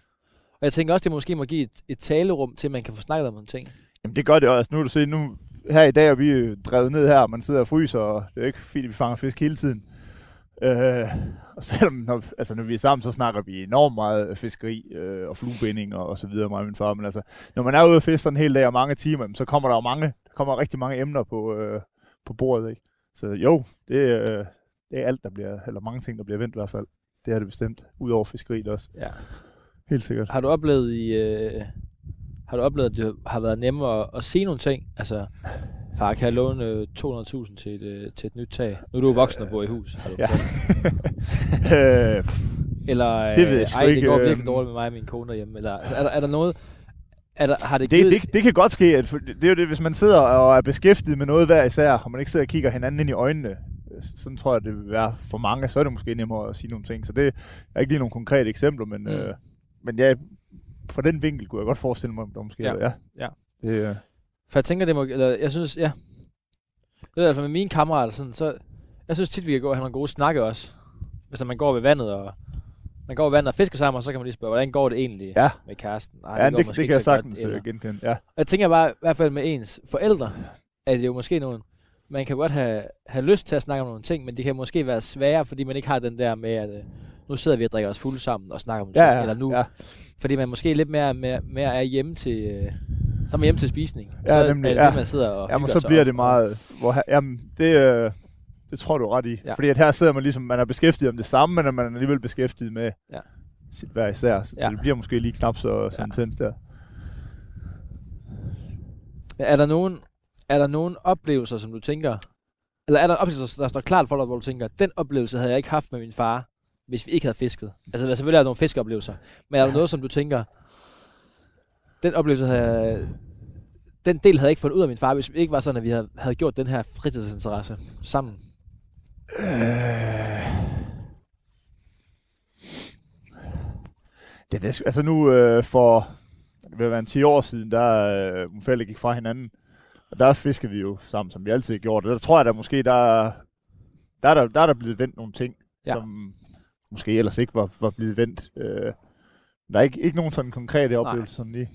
Og jeg tænker også, det måske må give et, et talerum til, at man kan få snakket om nogle ting. Jamen det gør det også. Nu du se, nu her i dag er vi øh, drevet ned her, og man sidder og fryser, og det er jo ikke fordi, vi fanger fisk hele tiden. Øh, og selvom når, altså, når vi er sammen, så snakker vi enormt meget fiskeri øh, og fluebinding og, og så videre, mig og min far. Men altså, når man er ude og fiske sådan en hel dag og mange timer, så kommer der jo mange, der kommer rigtig mange emner på, øh, på bordet. Ikke? Så jo, det, øh, det er alt, der bliver, eller mange ting, der bliver vendt i hvert fald. Det er det bestemt. Udover fiskeriet også. Ja. Helt sikkert. Har du oplevet i... Øh, har du oplevet, at det har været nemmere at, at se nogle ting? Altså, far, kan jeg låne øh, 200.000 til et, øh, til et nyt tag? Nu er du voksen og bor i hus, har du Ja. [LAUGHS] øh, Eller, øh, Det ved jeg ej, ikke, det går øh, virkelig dårligt med mig og min kone derhjemme. Eller, er, der, er der noget... Er der, har det, Det, givet, det, det kan godt ske, at det er jo det, hvis man sidder og er beskæftiget med noget hver især, og man ikke sidder og kigger hinanden ind i øjnene, sådan tror jeg, det vil være for mange, så er det måske nemmere at sige nogle ting. Så det er ikke lige nogle konkrete eksempler, men, Mm. øh, men ja, fra den vinkel kunne jeg godt forestille mig, at der måske Ja. ja. Ja. Det, øh, For jeg tænker, det må... Eller, jeg synes, ja... Det er altså med mine kammerater, sådan, så... Jeg synes tit, vi kan gå og have nogle gode snakke også. Hvis man går ved vandet og... Man går ved vandet og fisker sammen, og så kan man lige spørge, hvordan går det egentlig ja, med kæresten? Nej, ja det, det, det ikke kan jeg godt, sagtens øh, genkende. Ja. Og jeg tænker bare, i hvert fald med ens forældre, er det jo måske nogen, man kan godt have, have lyst til at snakke om nogle ting, men det kan måske være sværere, fordi man ikke har den der med, at øh, nu sidder vi og drikker os fulde sammen og snakker om Ja, ting, ja, eller nu, ja. fordi man måske lidt mere, mere, mere er hjemme til, øh, så er man hjemme til spisning. Ja, så nemlig, er det ja. det, man sidder og Jamen, så bliver det meget... Hvor, jamen, det, øh, det tror du ret i. Ja. Ja. Fordi at her sidder man ligesom, man er beskæftiget om det samme, men at man er alligevel beskæftiget med Ja. sit hver især. Så, Ja. så det bliver måske lige knap så, så Ja. intens der. Ja, Er der nogen, er der nogen oplevelser, som du tænker, eller er der oplevelser, der står klart for dig, hvor du tænker, den oplevelse havde jeg ikke haft med min far, hvis vi ikke havde fisket? Altså, selvfølgelig er der nogle fiskeoplevelser, men er der noget, som du tænker, den oplevelse havde den del havde jeg ikke fundet ud af min far, hvis vi ikke var sådan, at vi havde, havde gjort den her fritidsinteresse sammen. Øh... Det ved jeg altså nu øh, for det vil være en 10 år siden, der øh, mine forældre gik fra hinanden. Og der fiskede vi jo sammen, som vi altid har gjort. Og der tror jeg, der måske der, der, er der, der er der blevet vendt nogle ting, ja. som måske ellers ikke var, var blevet vendt. Øh, der er ikke, ikke nogen sådan konkrete oplevelser sådan lige.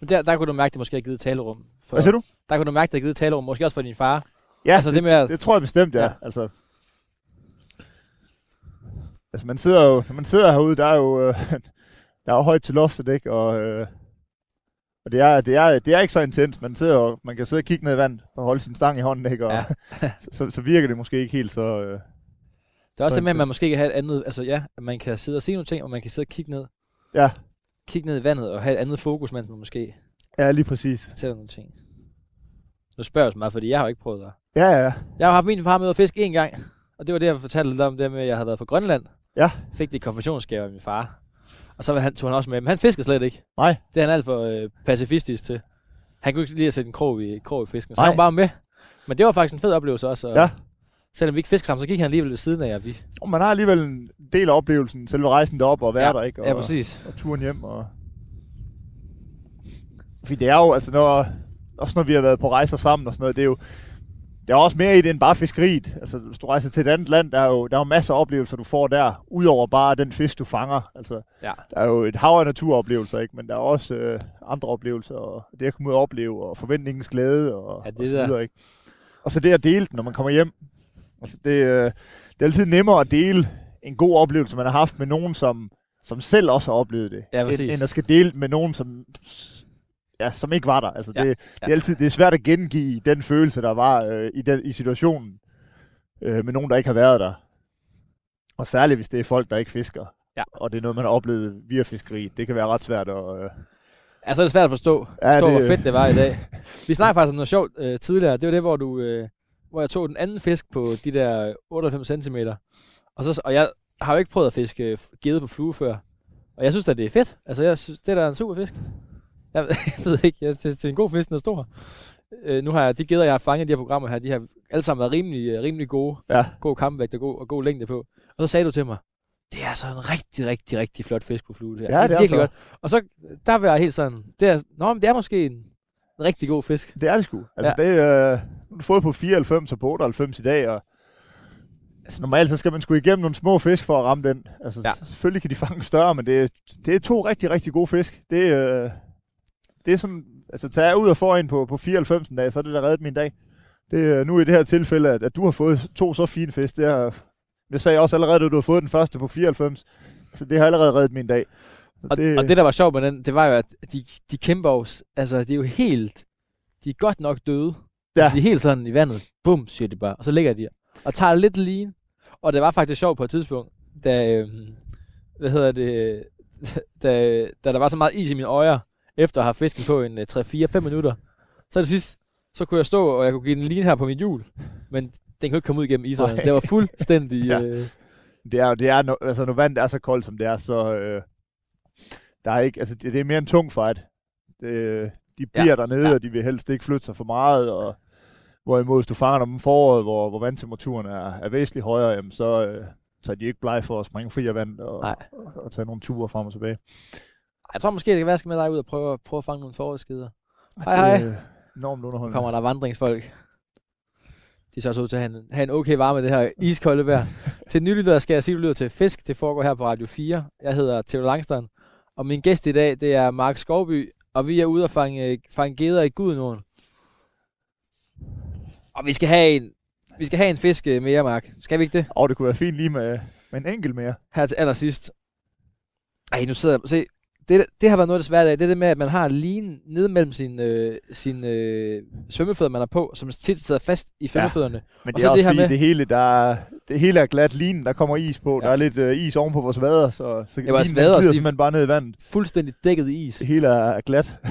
Men der, der kunne du mærke, at det måske har givet talerum. For, Hvad siger du? Der kunne du mærke, at det har givet talerum, måske også for din far. Ja, altså det med at, Det tror jeg bestemt, ja. Ja. Altså, altså man sidder jo, man sidder herude, der er jo, øh, [LAUGHS] der er jo højt til loftet, ikke? Og, øh, og det, er, det, er, det er ikke så intens. Man, sidder og, man kan sidde og kigge ned i vand og holde sin stang i hånden, ikke? Og, Ja. [LAUGHS] så, så, så, virker det måske ikke helt så... Øh, det er også så det at man måske kan have et andet, altså ja, at man kan sidde og se nogle ting, og man kan sidde og kigge ned, ja, kigge ned i vandet og have et andet fokus, mens man måske ja, lige præcis. fortæller nogle ting. Nu spørger jeg så meget, fordi jeg har jo ikke prøvet det. Ja, ja, Jeg har haft min far med at fiske en gang, og det var det, jeg fortalte lidt om, det med, at jeg havde været på Grønland. Ja. Fik det i konfirmationsgave af min far. Og så var han, tog han også med, men han fisker slet ikke. Nej. Det er han alt for øh, pacifistisk til. Han kunne ikke lide at sætte en krog i, krog i fisken, så Nej. han var bare med. Men det var faktisk en fed oplevelse også. Og Ja. Selvom vi ikke fiskede sammen, så gik han alligevel ved siden af jer. Vi, Og man har alligevel en del af oplevelsen, selve rejsen derop og være Ja, der, ikke? Og, ja, præcis. og turen hjem. Og... Fordi det er jo, altså når, også når vi har været på rejser sammen og sådan noget, det er jo, der er også mere i det end bare fiskeriet. Altså, hvis du rejser til et andet land, der er jo, der er jo masser af oplevelser, du får der, udover bare den fisk, du fanger. Altså, Ja. der er jo et hav af naturoplevelser, ikke? men der er også øh, andre oplevelser, og det at komme ud og opleve, og forventningens glæde, og, Ja, det og så der. videre, ikke? Og så det at dele den, når man kommer hjem. Altså, det, øh, det er altid nemmere at dele en god oplevelse, man har haft med nogen, som, som selv også har oplevet det, Ja, end, end at skal dele med nogen, som, ja, som ikke var der. Altså, Ja, det, det, er altid, det er svært at gengive den følelse, der var øh, i, den, i situationen øh, med nogen, der ikke har været der. Og særligt, hvis det er folk, der ikke fisker. Ja. Og det er noget, man har oplevet via fiskeri. Det kan være ret svært at... Øh, Ja, så er det svært at forstå, Ja, forstå det- hvor fedt det var i dag. Vi snakkede faktisk om noget sjovt øh, tidligere. Det var det, hvor du, øh, hvor jeg tog den anden fisk på de der 98 cm. Og, så, og jeg har jo ikke prøvet at fiske øh, gede på flue før. Og jeg synes at det er fedt. Altså, jeg synes, det er da en super fisk. Jeg, [LAUGHS] jeg ved ikke, jeg, det, det, er en god fisk, den er stor. Øh, nu har jeg, de geder, jeg har fanget i de her programmer her, de har alle sammen været rimelig, øh, rimelig gode. ja, God kampvægt og god, og god længde på. Og så sagde du til mig, det er altså en rigtig, rigtig, rigtig flot fisk på flue. Det, her. Ja, det er virkelig så. godt. Og så, der var jeg helt sådan, det er, nå, men det er måske en, en rigtig god fisk. det er det sgu. Altså, ja. det øh, har du fået på 94 og på 98 i dag, og altså, normalt så skal man sgu igennem nogle små fisk for at ramme den. Altså, Ja. selvfølgelig kan de fange større, men det, er- det er to rigtig, rigtig gode fisk. Det, øh, det er sådan, altså tager jeg ud og får en på, på 94 en dag, så er det der reddet min dag. Det er nu i det her tilfælde, at, at du har fået to så fine fisk, det er, jeg sagde også allerede, at du har fået den første på 94, så det har allerede reddet min dag. Så Og det, og det, der var sjovt med den, det var jo, at de, de kæmper jo, altså, de er jo helt, de er godt nok døde. Ja. Altså, de er helt sådan i vandet. Bum, siger de bare. Og så ligger de. Og tager lidt lean. Og det var faktisk sjovt på et tidspunkt, da, øhm, hvad hedder det, [LAUGHS] da, da der var så meget is i mine øjer, efter at have fisken på en 3-4-5 minutter. Så det sidst, så kunne jeg stå, og jeg kunne give den lean her på mit hjul. Men den kunne ikke komme ud igennem. Nej. Det var fuldstændig... [LAUGHS] Ja. øh, det er, det er, no, altså når vandet er så koldt, som det er, så øh, der er ikke, altså det, det er mere en tung fight. Det, de bliver ja, dernede, ja. og de vil helst ikke flytte sig for meget, og hvorimod hvis du fanger dem om foråret, hvor, hvor vandtemperaturen er, er væsentligt højere, jamen, så, øh, så er de ikke blege for at springe fri af vand og, og, og tage nogle ture frem og tilbage. Jeg tror måske, det kan være, at jeg skal med dig ud og prøve, prøve at fange nogle forårsskider. Hej, hej. Det er enormt underholdende. kommer der vandringsfolk. De så også ud til at have en, have en okay varme, det her iskolde vejr. [LAUGHS] til nylyttere skal jeg sige, at du lytter til Fisk. Det foregår her på Radio 4. Jeg hedder Theo Langstrand. Og min gæst i dag, det er Mark Skovby. Og vi er ude og fange, fange geder i Gudenåen. Og vi skal have en, vi skal have en fisk øh, mere, Mark. Skal vi ikke det? Og det kunne være fint lige med, med en enkelt mere. Her til allersidst. Ej, nu sidder jeg... Se, det, det har været noget af det svære dag. Det er det med, at man har lin nede mellem sin, øh, sin øh, svømmefødder, man har på, som tit sidder fast i svømmefødderne. Men Og det så er det også her med- det hele, der er, det hele er glat linen, der kommer is på. Ja. Der er lidt øh, is oven på vores vader, så, så Ja, vores vader, glider de- simpelthen bare ned i vandet. Fuldstændig dækket i is. Det hele er, er glat. [LAUGHS]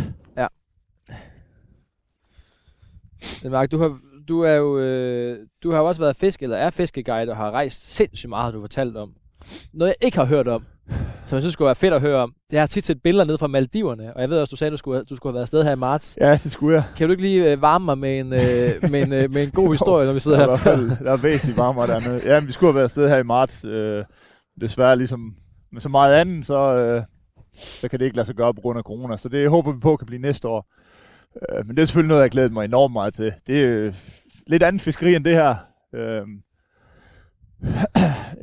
Men Mark, du har, du er jo, øh, du har jo også været fisk, eller er fiskeguide, og har rejst sindssygt meget, har du fortalt om. Noget, jeg ikke har hørt om, som jeg synes skulle være fedt at høre om, det har tit set billeder ned fra Maldiverne, og jeg ved også, du sagde, du skulle, du skulle have været afsted her i marts. Ja, det skulle jeg. Kan du ikke lige øh, varme mig med en, øh, med, en, øh, med en god [LAUGHS] historie, når vi sidder der er i her? fald der er væsentligt varmere dernede. Ja, men vi skulle have været afsted her i marts. Øh, desværre ligesom med så meget andet, så, øh, så kan det ikke lade sig gøre på grund af corona. Så det håber vi på kan blive næste år. Øh, men det er selvfølgelig noget, jeg glæder mig enormt meget til. Det er øh, lidt andet fiskeri end det her. Øh,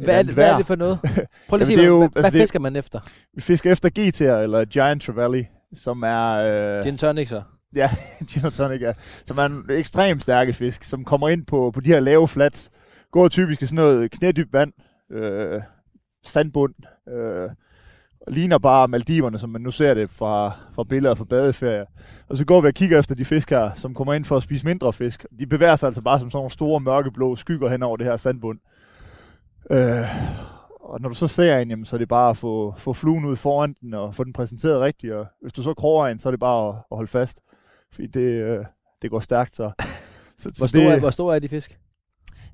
hvad, er det, hvad er det for noget? [LAUGHS] Prøv lige at sige, jo- hvad, altså, hvad det- fisker man efter? Vi fisker efter GT'er, eller Giant Trevally, som er... Øh, Gin tonic så? Ja, [LAUGHS] gin og tonic, ja. Som er en ekstremt stærke fisk, som kommer ind på, på de her lave flats. Går typisk i sådan noget knædybt vand, øh, sandbund, øh, og ligner bare Maldiverne, som man nu ser det fra, fra billeder fra badeferier. Og så går vi og kigger efter de fisk her, som kommer ind for at spise mindre fisk. De bevæger sig altså bare som sådan nogle store mørkeblå skygger hen over det her sandbund. Øh, og når du så ser en, jamen, så er det bare at få, få fluen ud foran den og få den præsenteret rigtigt. Og hvis du så kroger en, så er det bare at, at holde fast. Fordi det, øh, det går stærkt, så. [LAUGHS] så, Hvor så store, det, er, hvor store er de fisk?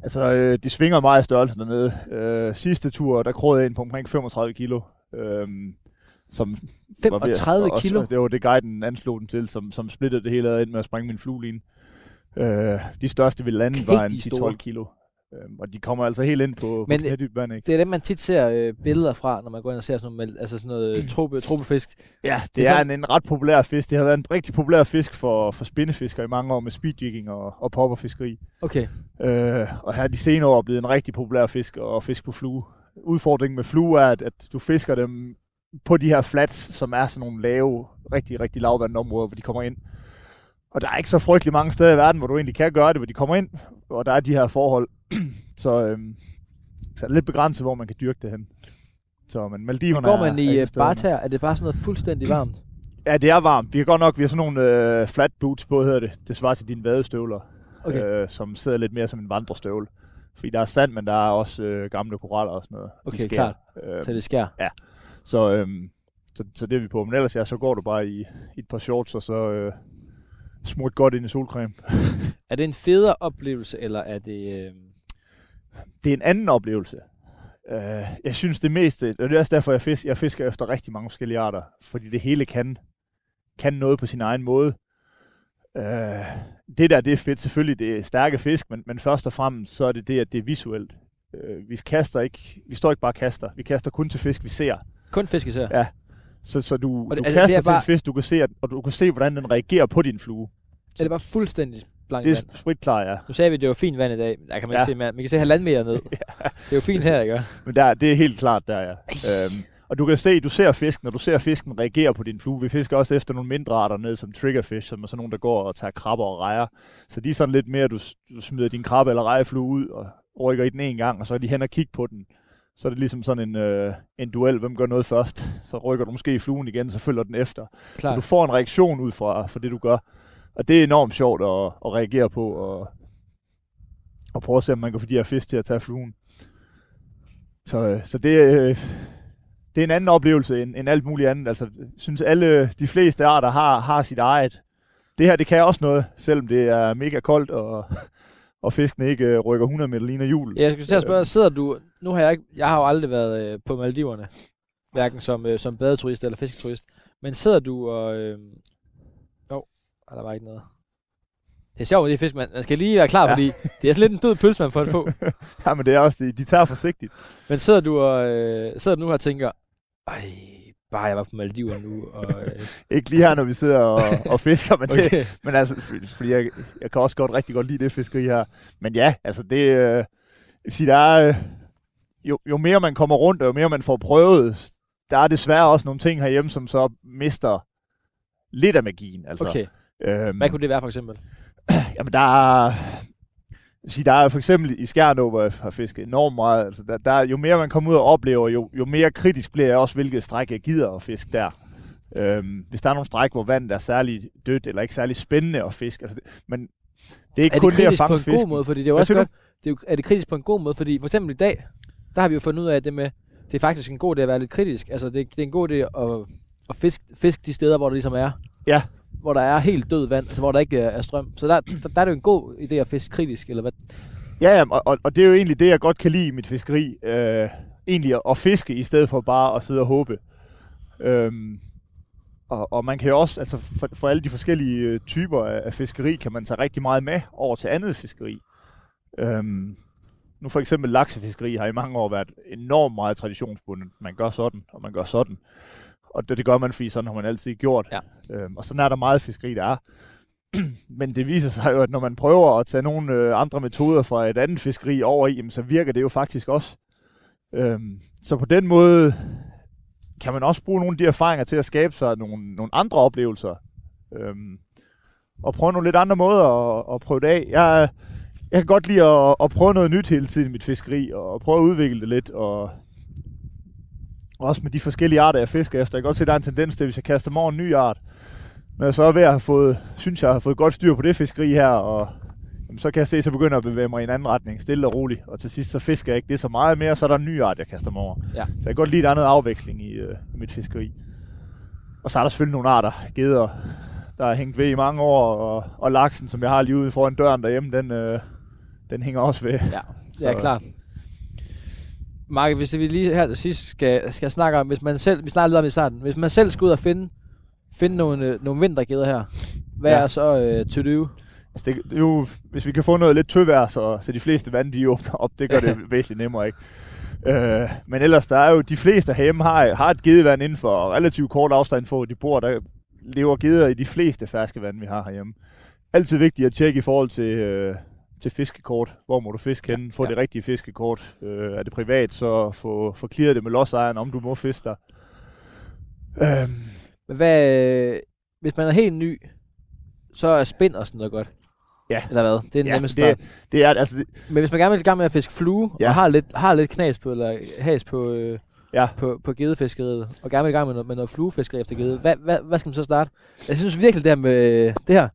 Altså, øh, de svinger meget i størrelse dernede. Øh, sidste tur, der krogede jeg ind på omkring 35 kilo. Øh, som var ved- 35 kilo? Og, det var det guiden anslog den til, som, som splittede det hele ad ind med at sprænge min flueline. Øh, de største vil lande bare en Rigtig store. 10-12 kilo. Øh, og de kommer altså helt ind på, Men, på knædybt vand, ikke? Det er dem, man tit ser øh, billeder fra, når man går ind og ser sådan noget, altså sådan noget øh, trope, tropefisk. Ja, det, Det det er er, sådan- en, en ret populær fisk. Det har været en rigtig populær fisk for, for spindefiskere i mange år med speedjigging og, og popperfiskeri. Okay. Øh, og her de senere år er blevet en rigtig populær fisk og fisk på flue. Udfordringen med flue er, at, at du fisker dem på de her flats, som er sådan nogle lave, rigtig, rigtig lavvandede områder, hvor de kommer ind. Og der er ikke så frygtelig mange steder i verden, hvor du egentlig kan gøre det, hvor de kommer ind, og der er de her forhold. [CLEARS THROAT] så, øhm, så er det lidt begrænset, hvor man kan dyrke det hen. Så, men Maldiverne Går man er, i er øh, stederne. barter, er det bare sådan noget fuldstændig varmt? Ja, det er varmt. Vi har godt nok, vi har sådan nogle øh, flat boots på, hedder det. Det svarer til dine vadestøvler, Okay. øh, som sidder lidt mere som en vandrestøvle. Fordi der er sand, men der er også øh, gamle koraller og sådan noget. Okay, skær. klart. Øh, Så det sker. så, øhm, så, så det er vi på. Men ellers ja, så går du bare i, i et par shorts, og så øh, smurt godt ind i solcreme. [LAUGHS] Er det en federe oplevelse, eller er det... Øh... Det er en anden oplevelse. Øh, jeg synes det meste, og det er også derfor, jeg, fisk, jeg fisker efter rigtig mange forskellige arter. Fordi det hele kan, kan noget på sin egen måde. Øh, det der, det er fedt. Selvfølgelig, det er stærke fisk, men, men først og fremmest, så er det det, at det er visuelt. Øh, vi kaster ikke, vi står ikke bare og kaster. Vi kaster kun til fisk, vi ser. Kun fiskesær? Ja. Så, så du, Og det- du altså, kaster det til bare- en fisk, du kan se, og du kan se, hvordan den reagerer på din flue. Er det bare fuldstændig blankt Det vand? er spritklar, ja. Nu sagde vi, at det var fint vand i dag. Der kan man Ja. se mere. Man kan se halvanden meter ned. [LAUGHS] Det er jo fint her, ikke? Men der, det er helt klart der, ja. Øhm, og du kan se, du ser fisken, og du ser fisken reagere på din flue. Vi fisker også efter nogle mindre arter ned, som triggerfish, som er sådan nogle, der går og tager krabber og rejer. Så de er sådan lidt mere, du, s- du smider din krabbe eller rejeflue ud, og rykker i den en gang, og så er de hen og kigge på den. Så er det ligesom sådan en, øh, en duel, hvem gør noget først. Så rykker du måske i fluen igen, så følger den efter. Så Klart. du får en reaktion ud fra, fra det, du gør. Og det er enormt sjovt at, at reagere på, og, og prøve at se, om man kan få de her fisk til at tage fluen. Så, øh, så det, øh, det er en anden oplevelse end, end alt muligt andet. Altså, jeg synes alle, de fleste arter har, har sit eget. Det her, det kan også noget, selvom det er mega koldt, og, [LAUGHS] og fiskene ikke øh, rykker 100 meter ligner jul. Ja, jeg skulle til at spørge, sidder du... Nu har jeg ikke... Jeg har jo aldrig været øh, på Maldiverne. Hverken som, øh, som badeturist eller fisketurist. Men sidder du og... Øh... Oh, der var ikke noget. Det er sjovt med de fisk, man, man skal lige være klar, Ja. fordi det er sådan lidt en død pølse, man får det på. [LAUGHS] Ja, men det er også, de, de tager forsigtigt. Men sidder du, og, øh, sidder du nu og tænker, ej, bare jeg var på Maldiverne nu, og... Øh, [LAUGHS] Ikke lige her, når vi sidder og, [LAUGHS] og fisker, men, det, okay. men altså, for- fordi jeg, jeg kan også godt rigtig godt lide det fiskeri her. Men ja, altså det, øh, sige, der er, øh, jo, jo mere man kommer rundt, og jo mere man får prøvet, der er desværre også nogle ting herhjemme, som så mister lidt af magien. Altså, okay. Øhm, Hvad kunne det være for eksempel? [CLEARS THROAT] Jamen, der er... Sige, der er for eksempel i Skjernå, hvor jeg har fisket enormt meget. Altså, der, der, er- jo mere man kommer ud og oplever, jo, jo mere kritisk bliver jeg også, hvilket stræk jeg gider at fiske der. Øhm, hvis der er nogle stræk, hvor vandet er særlig dødt, eller ikke særlig spændende at fiske. Altså, det, men det er ikke Er kun det det, at kritisk på fange en fisken. god måde? Fordi det er jo også godt, det er, jo, er det kritisk på en god måde? Fordi for eksempel i dag, der har vi jo fundet ud af det med, det er faktisk en god idé at være lidt kritisk. Altså det, det er en god idé at, at fiske, fiske de steder, hvor der ligesom er. Ja. Hvor der er helt død vand, altså hvor der ikke øh, er, strøm. Så der, der, der er det jo en god idé at fiske kritisk, eller hvad? Ja, ja og, og, det er jo egentlig det, jeg godt kan lide i mit fiskeri. Øh, egentlig at, at fiske, i stedet for bare at sidde og håbe. Øhm, og, og man kan jo også, altså for, for alle de forskellige øh, typer af, af fiskeri, kan man tage rigtig meget med over til andet fiskeri. Øhm, nu for eksempel laksefiskeri har i mange år været enormt meget traditionsbundet. Man gør sådan, og man gør sådan. Og det, det gør man, fordi sådan har man altid gjort. Ja. Øhm, og sådan er der meget fiskeri, der er. [CLEARS THROAT] Men det viser sig jo, at når man prøver at tage nogle øh, andre metoder fra et andet fiskeri over i, jamen, så virker det jo faktisk også. Øhm, så på den måde kan man også bruge nogle af de erfaringer til at skabe sig nogle, nogle andre oplevelser. Øhm, og prøve nogle lidt andre måder at, at prøve det af. Jeg, jeg kan godt lide at, at prøve noget nyt hele tiden i mit fiskeri, og prøve at udvikle det lidt, og også med de forskellige arter, jeg fisker efter. Jeg kan godt se, at der er en tendens til, hvis jeg kaster mig over en ny art, men så er ved at have fået, synes jeg har fået godt styr på det fiskeri her, og jamen, så kan jeg se, begynder jeg at bevæge mig i en anden retning, stille og roligt. Og til sidst så fisker jeg ikke det så meget mere, så er der en ny art, jeg kaster mig over. Ja. Så jeg kan godt lide, at der er noget afveksling i, øh, i mit fiskeri. Og så er der selvfølgelig nogle arter, geder, der har hængt ved i mange år, og, og laksen, som jeg har lige ude foran døren derhjemme, den, øh, den hænger også ved. Ja, ja klart. Mark, hvis vi lige her til sidst skal, skal snakke om, hvis man selv, vi snakkede lidt om i starten, hvis man selv skal ud og finde, finde nogle, øh, nogle vintergeder her, hvad Ja. er så øh, to do? Altså det, det er jo, hvis vi kan få noget lidt tøvær, så, så de fleste vand, de åbner op, det gør det [LAUGHS] væsentligt nemmere, ikke? Øh, men ellers, der er jo de fleste herhjemme har, har et gedevand inden for relativt kort afstand for, de bor. Der lever geder i de fleste ferskevand, vi har herhjemme. Altid vigtigt at tjekke i forhold til, øh, til fiskekort. Hvor må du fiske henne? Få Ja. det rigtige fiskekort. Øh, er det privat, så få, få clearet det med lodsejeren, om du må fiske der. Øhm, hvad, øh, hvis man er helt ny, så er spind og sådan noget godt. Ja. Eller hvad? Det er Ja, nemmeste det- det er altså... Det, Men hvis man gerne vil i gang med at fiske flue, ja. Ja. og har lidt, har lidt knas på, eller has på, øh, Ja. på, på gedefiskeriet, og gerne vil i gang med noget, med noget fluefiskeri efter gede, hvad, hvad, hvad skal man så starte? Jeg synes virkelig, det her med øh, det her,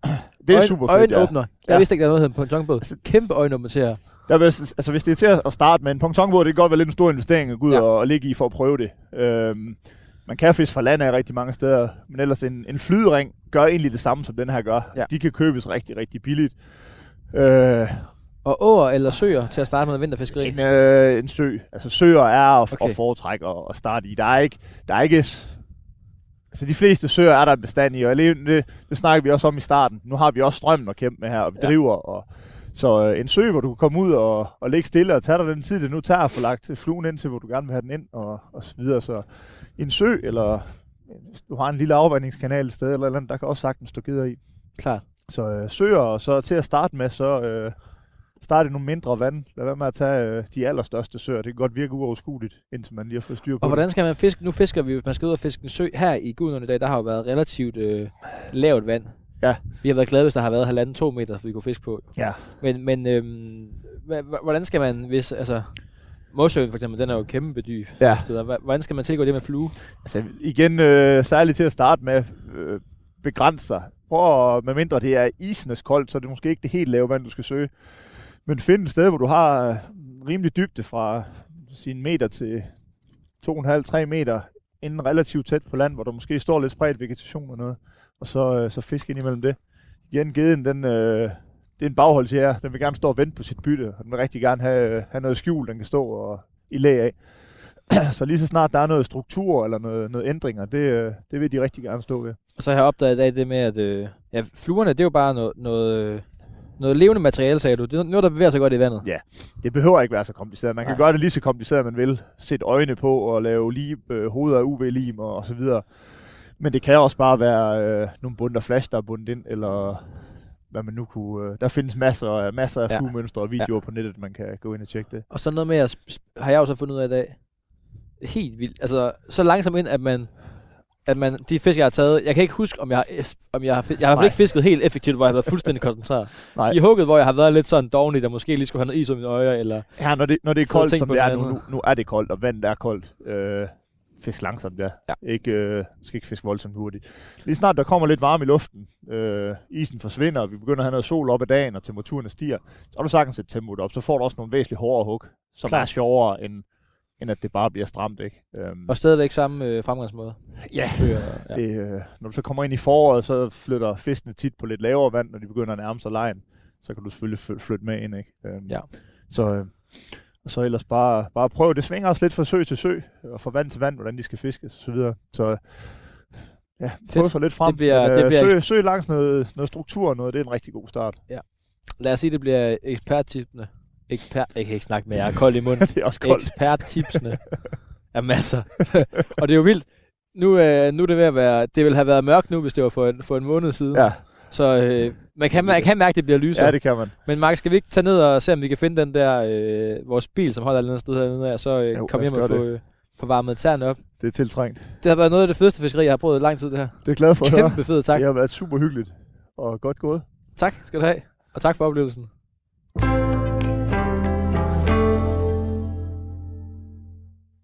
det er øjen, super fedt, ja. øjenåbner. Jeg Ja. vidste ikke, der var noget, der hed på en jongbåd. Kæmpe øjenåbner til her. Der vil, altså, hvis det er til at at starte med en pontonbåd, det kan godt være lidt en stor investering at gå ud Ja. og, og ligge i for at prøve det. Øhm, man kan fiske fra land af rigtig mange steder, men ellers en, en flydering gør egentlig det samme, som den her gør. Ja. De kan købes rigtig, rigtig billigt. Øh, Og åer eller søer til at starte med vinterfiskeri. en, øh, en sø. Altså søer er at, Okay. at foretrække at, at starte i. Der er ikke, der er ikke Altså de fleste søer er der en bestand i, og det, det, det snakker vi også om i starten. Nu har vi også strømmen at kæmpe med her, og vi Ja. driver. Og, så øh, en sø, hvor du kan komme ud og, og ligge stille og tage dig den tid, det nu tager at få lagt fluen ind til, hvor du gerne vil have den ind, og, og så videre. Så en sø, eller hvis du har en lille afvandingskanal et sted, eller, eller andet, der kan også sagtens stå gider i. Klart. Så øh, søer, og så til at starte med, så øh, starte i nogle mindre vand. Lad være med at tage øh, de allerstørste søer. Det kan godt virke uoverskueligt, indtil man lige har fået styr på Og hvordan skal man fiske? Nu fisker vi, hvis man skal ud og fiske en sø her i Gudnåen i dag, der har jo været relativt øh, lavt vand. Ja. Vi har været glade, hvis der har været halvanden to meter, vi kunne fiske på. Ja. Men, men øhm, hvordan skal man, hvis, altså, Morsøen for eksempel, den er jo kæmpe dyb. Ja. Steder. Hvordan skal man tilgå det med flue? Altså igen, øh, særligt til at starte med, øh, begrænse sig. Prøv at, med mindre det er isenes koldt, så er det måske ikke det helt lave vand, du skal søge. Men find et sted, hvor du har øh, rimelig dybde fra sin meter til 2,5-3 meter, inden relativt tæt på land, hvor der måske står lidt spredt vegetation og noget. Og så, øh, så fisk ind imellem det. Igen, geden, den, øh, det er en bagholdsjæger. Den vil gerne stå og vente på sit bytte, og den vil rigtig gerne have, øh, have noget skjul, den kan stå og i læ af. [CLEARS THROAT] så lige så snart der er noget struktur eller noget, noget ændringer, det, det vil de rigtig gerne stå ved. Og så har jeg opdaget i dag det med, at øh, ja, fluerne, det er jo bare noget, noget, noget levende materiale, sagde du. Det er noget, der bevæger sig godt i vandet. Ja. Det behøver ikke være så kompliceret. Man kan Nej. gøre det lige så kompliceret, man vil. Sætte øjne på og lave lim, øh, hoveder af UV-lim og, og så videre. Men det kan også bare være øh, nogle bunter flash, der er bundet ind, eller hvad man nu kunne... Øh, der findes masser, masser af Ja. fluemønstre og videoer ja. på nettet, man kan gå ind og tjekke det. Og så noget med, at har jeg jo så fundet ud af i dag, helt vildt, altså så langsomt ind, at man, at man, de fisk, jeg har taget, jeg kan ikke huske, om jeg har, om jeg har, jeg har i Nej. ikke fisket helt effektivt, hvor jeg har været fuldstændig [LAUGHS] koncentreret. Nej. De er hugget, hvor jeg har været lidt sådan doven i, der måske lige skulle have noget is om mine øjne, eller Her, når det, når det er koldt, som det er nu, nu, nu er det koldt, og vandet er koldt. Øh, fisk langsomt, ja. Ja. Ikke, øh, skal ikke fiske voldsomt hurtigt. Lige snart der kommer lidt varme i luften, øh, isen forsvinder, og vi begynder at have noget sol op ad dagen, og temperaturen stiger, så har du sagtens et tempoet op, så får du også nogle væsentligt hårdere hug, som Klart. er sjovere, end, end at det bare bliver stramt, ikke? Øhm, og stadigvæk samme øh, fremgangsmåde. ja, ja. [LAUGHS] det, øh, når du så kommer ind i foråret, så flytter fiskene tit på lidt lavere vand, når de begynder at nærme sig lejen. Så kan du selvfølgelig fly- flytte med ind, ikke? Øhm, Ja. Så, øh, og så ellers bare, bare prøve. Det svinger også lidt fra sø til sø, og fra vand til vand, hvordan de skal fiskes, og så videre. Så ja, prøv sig lidt frem. Det bliver- Men, det øh, bliver sø, sø langs noget, noget struktur og noget, det er en rigtig god start. Lad os sige, det bliver eksperttipsene. Ekspert, jeg kan ikke snakke med jer, jeg er kold i munden. [LAUGHS] det er også koldt. Eksperttipsene [LAUGHS] er masser. [LAUGHS] og det er jo vildt. Nu, øh, nu er det ved at være, det ville have været mørkt nu, hvis det var for en, for en måned siden. Ja, Så øh, man kan, man kan mærke, at det bliver lysere. ja, det kan man. Men Mark, skal vi ikke tage ned og se, om vi kan finde den der, øh, vores bil, som holder et eller andet sted hernede, og så øh, Jo, komme hjem og få, øh, få varmet tæerne op. Det er tiltrængt. Det har været noget af det fedeste fiskeri, jeg har prøvet i lang tid, det her. Det er glad for at høre. Kæmpe fedt, tak. Det har været super hyggeligt og godt gået. Tak skal du have. Og tak for oplevelsen.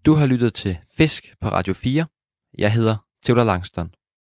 Du har lyttet til Fisk på Radio 4. Jeg hedder Theodor Langston.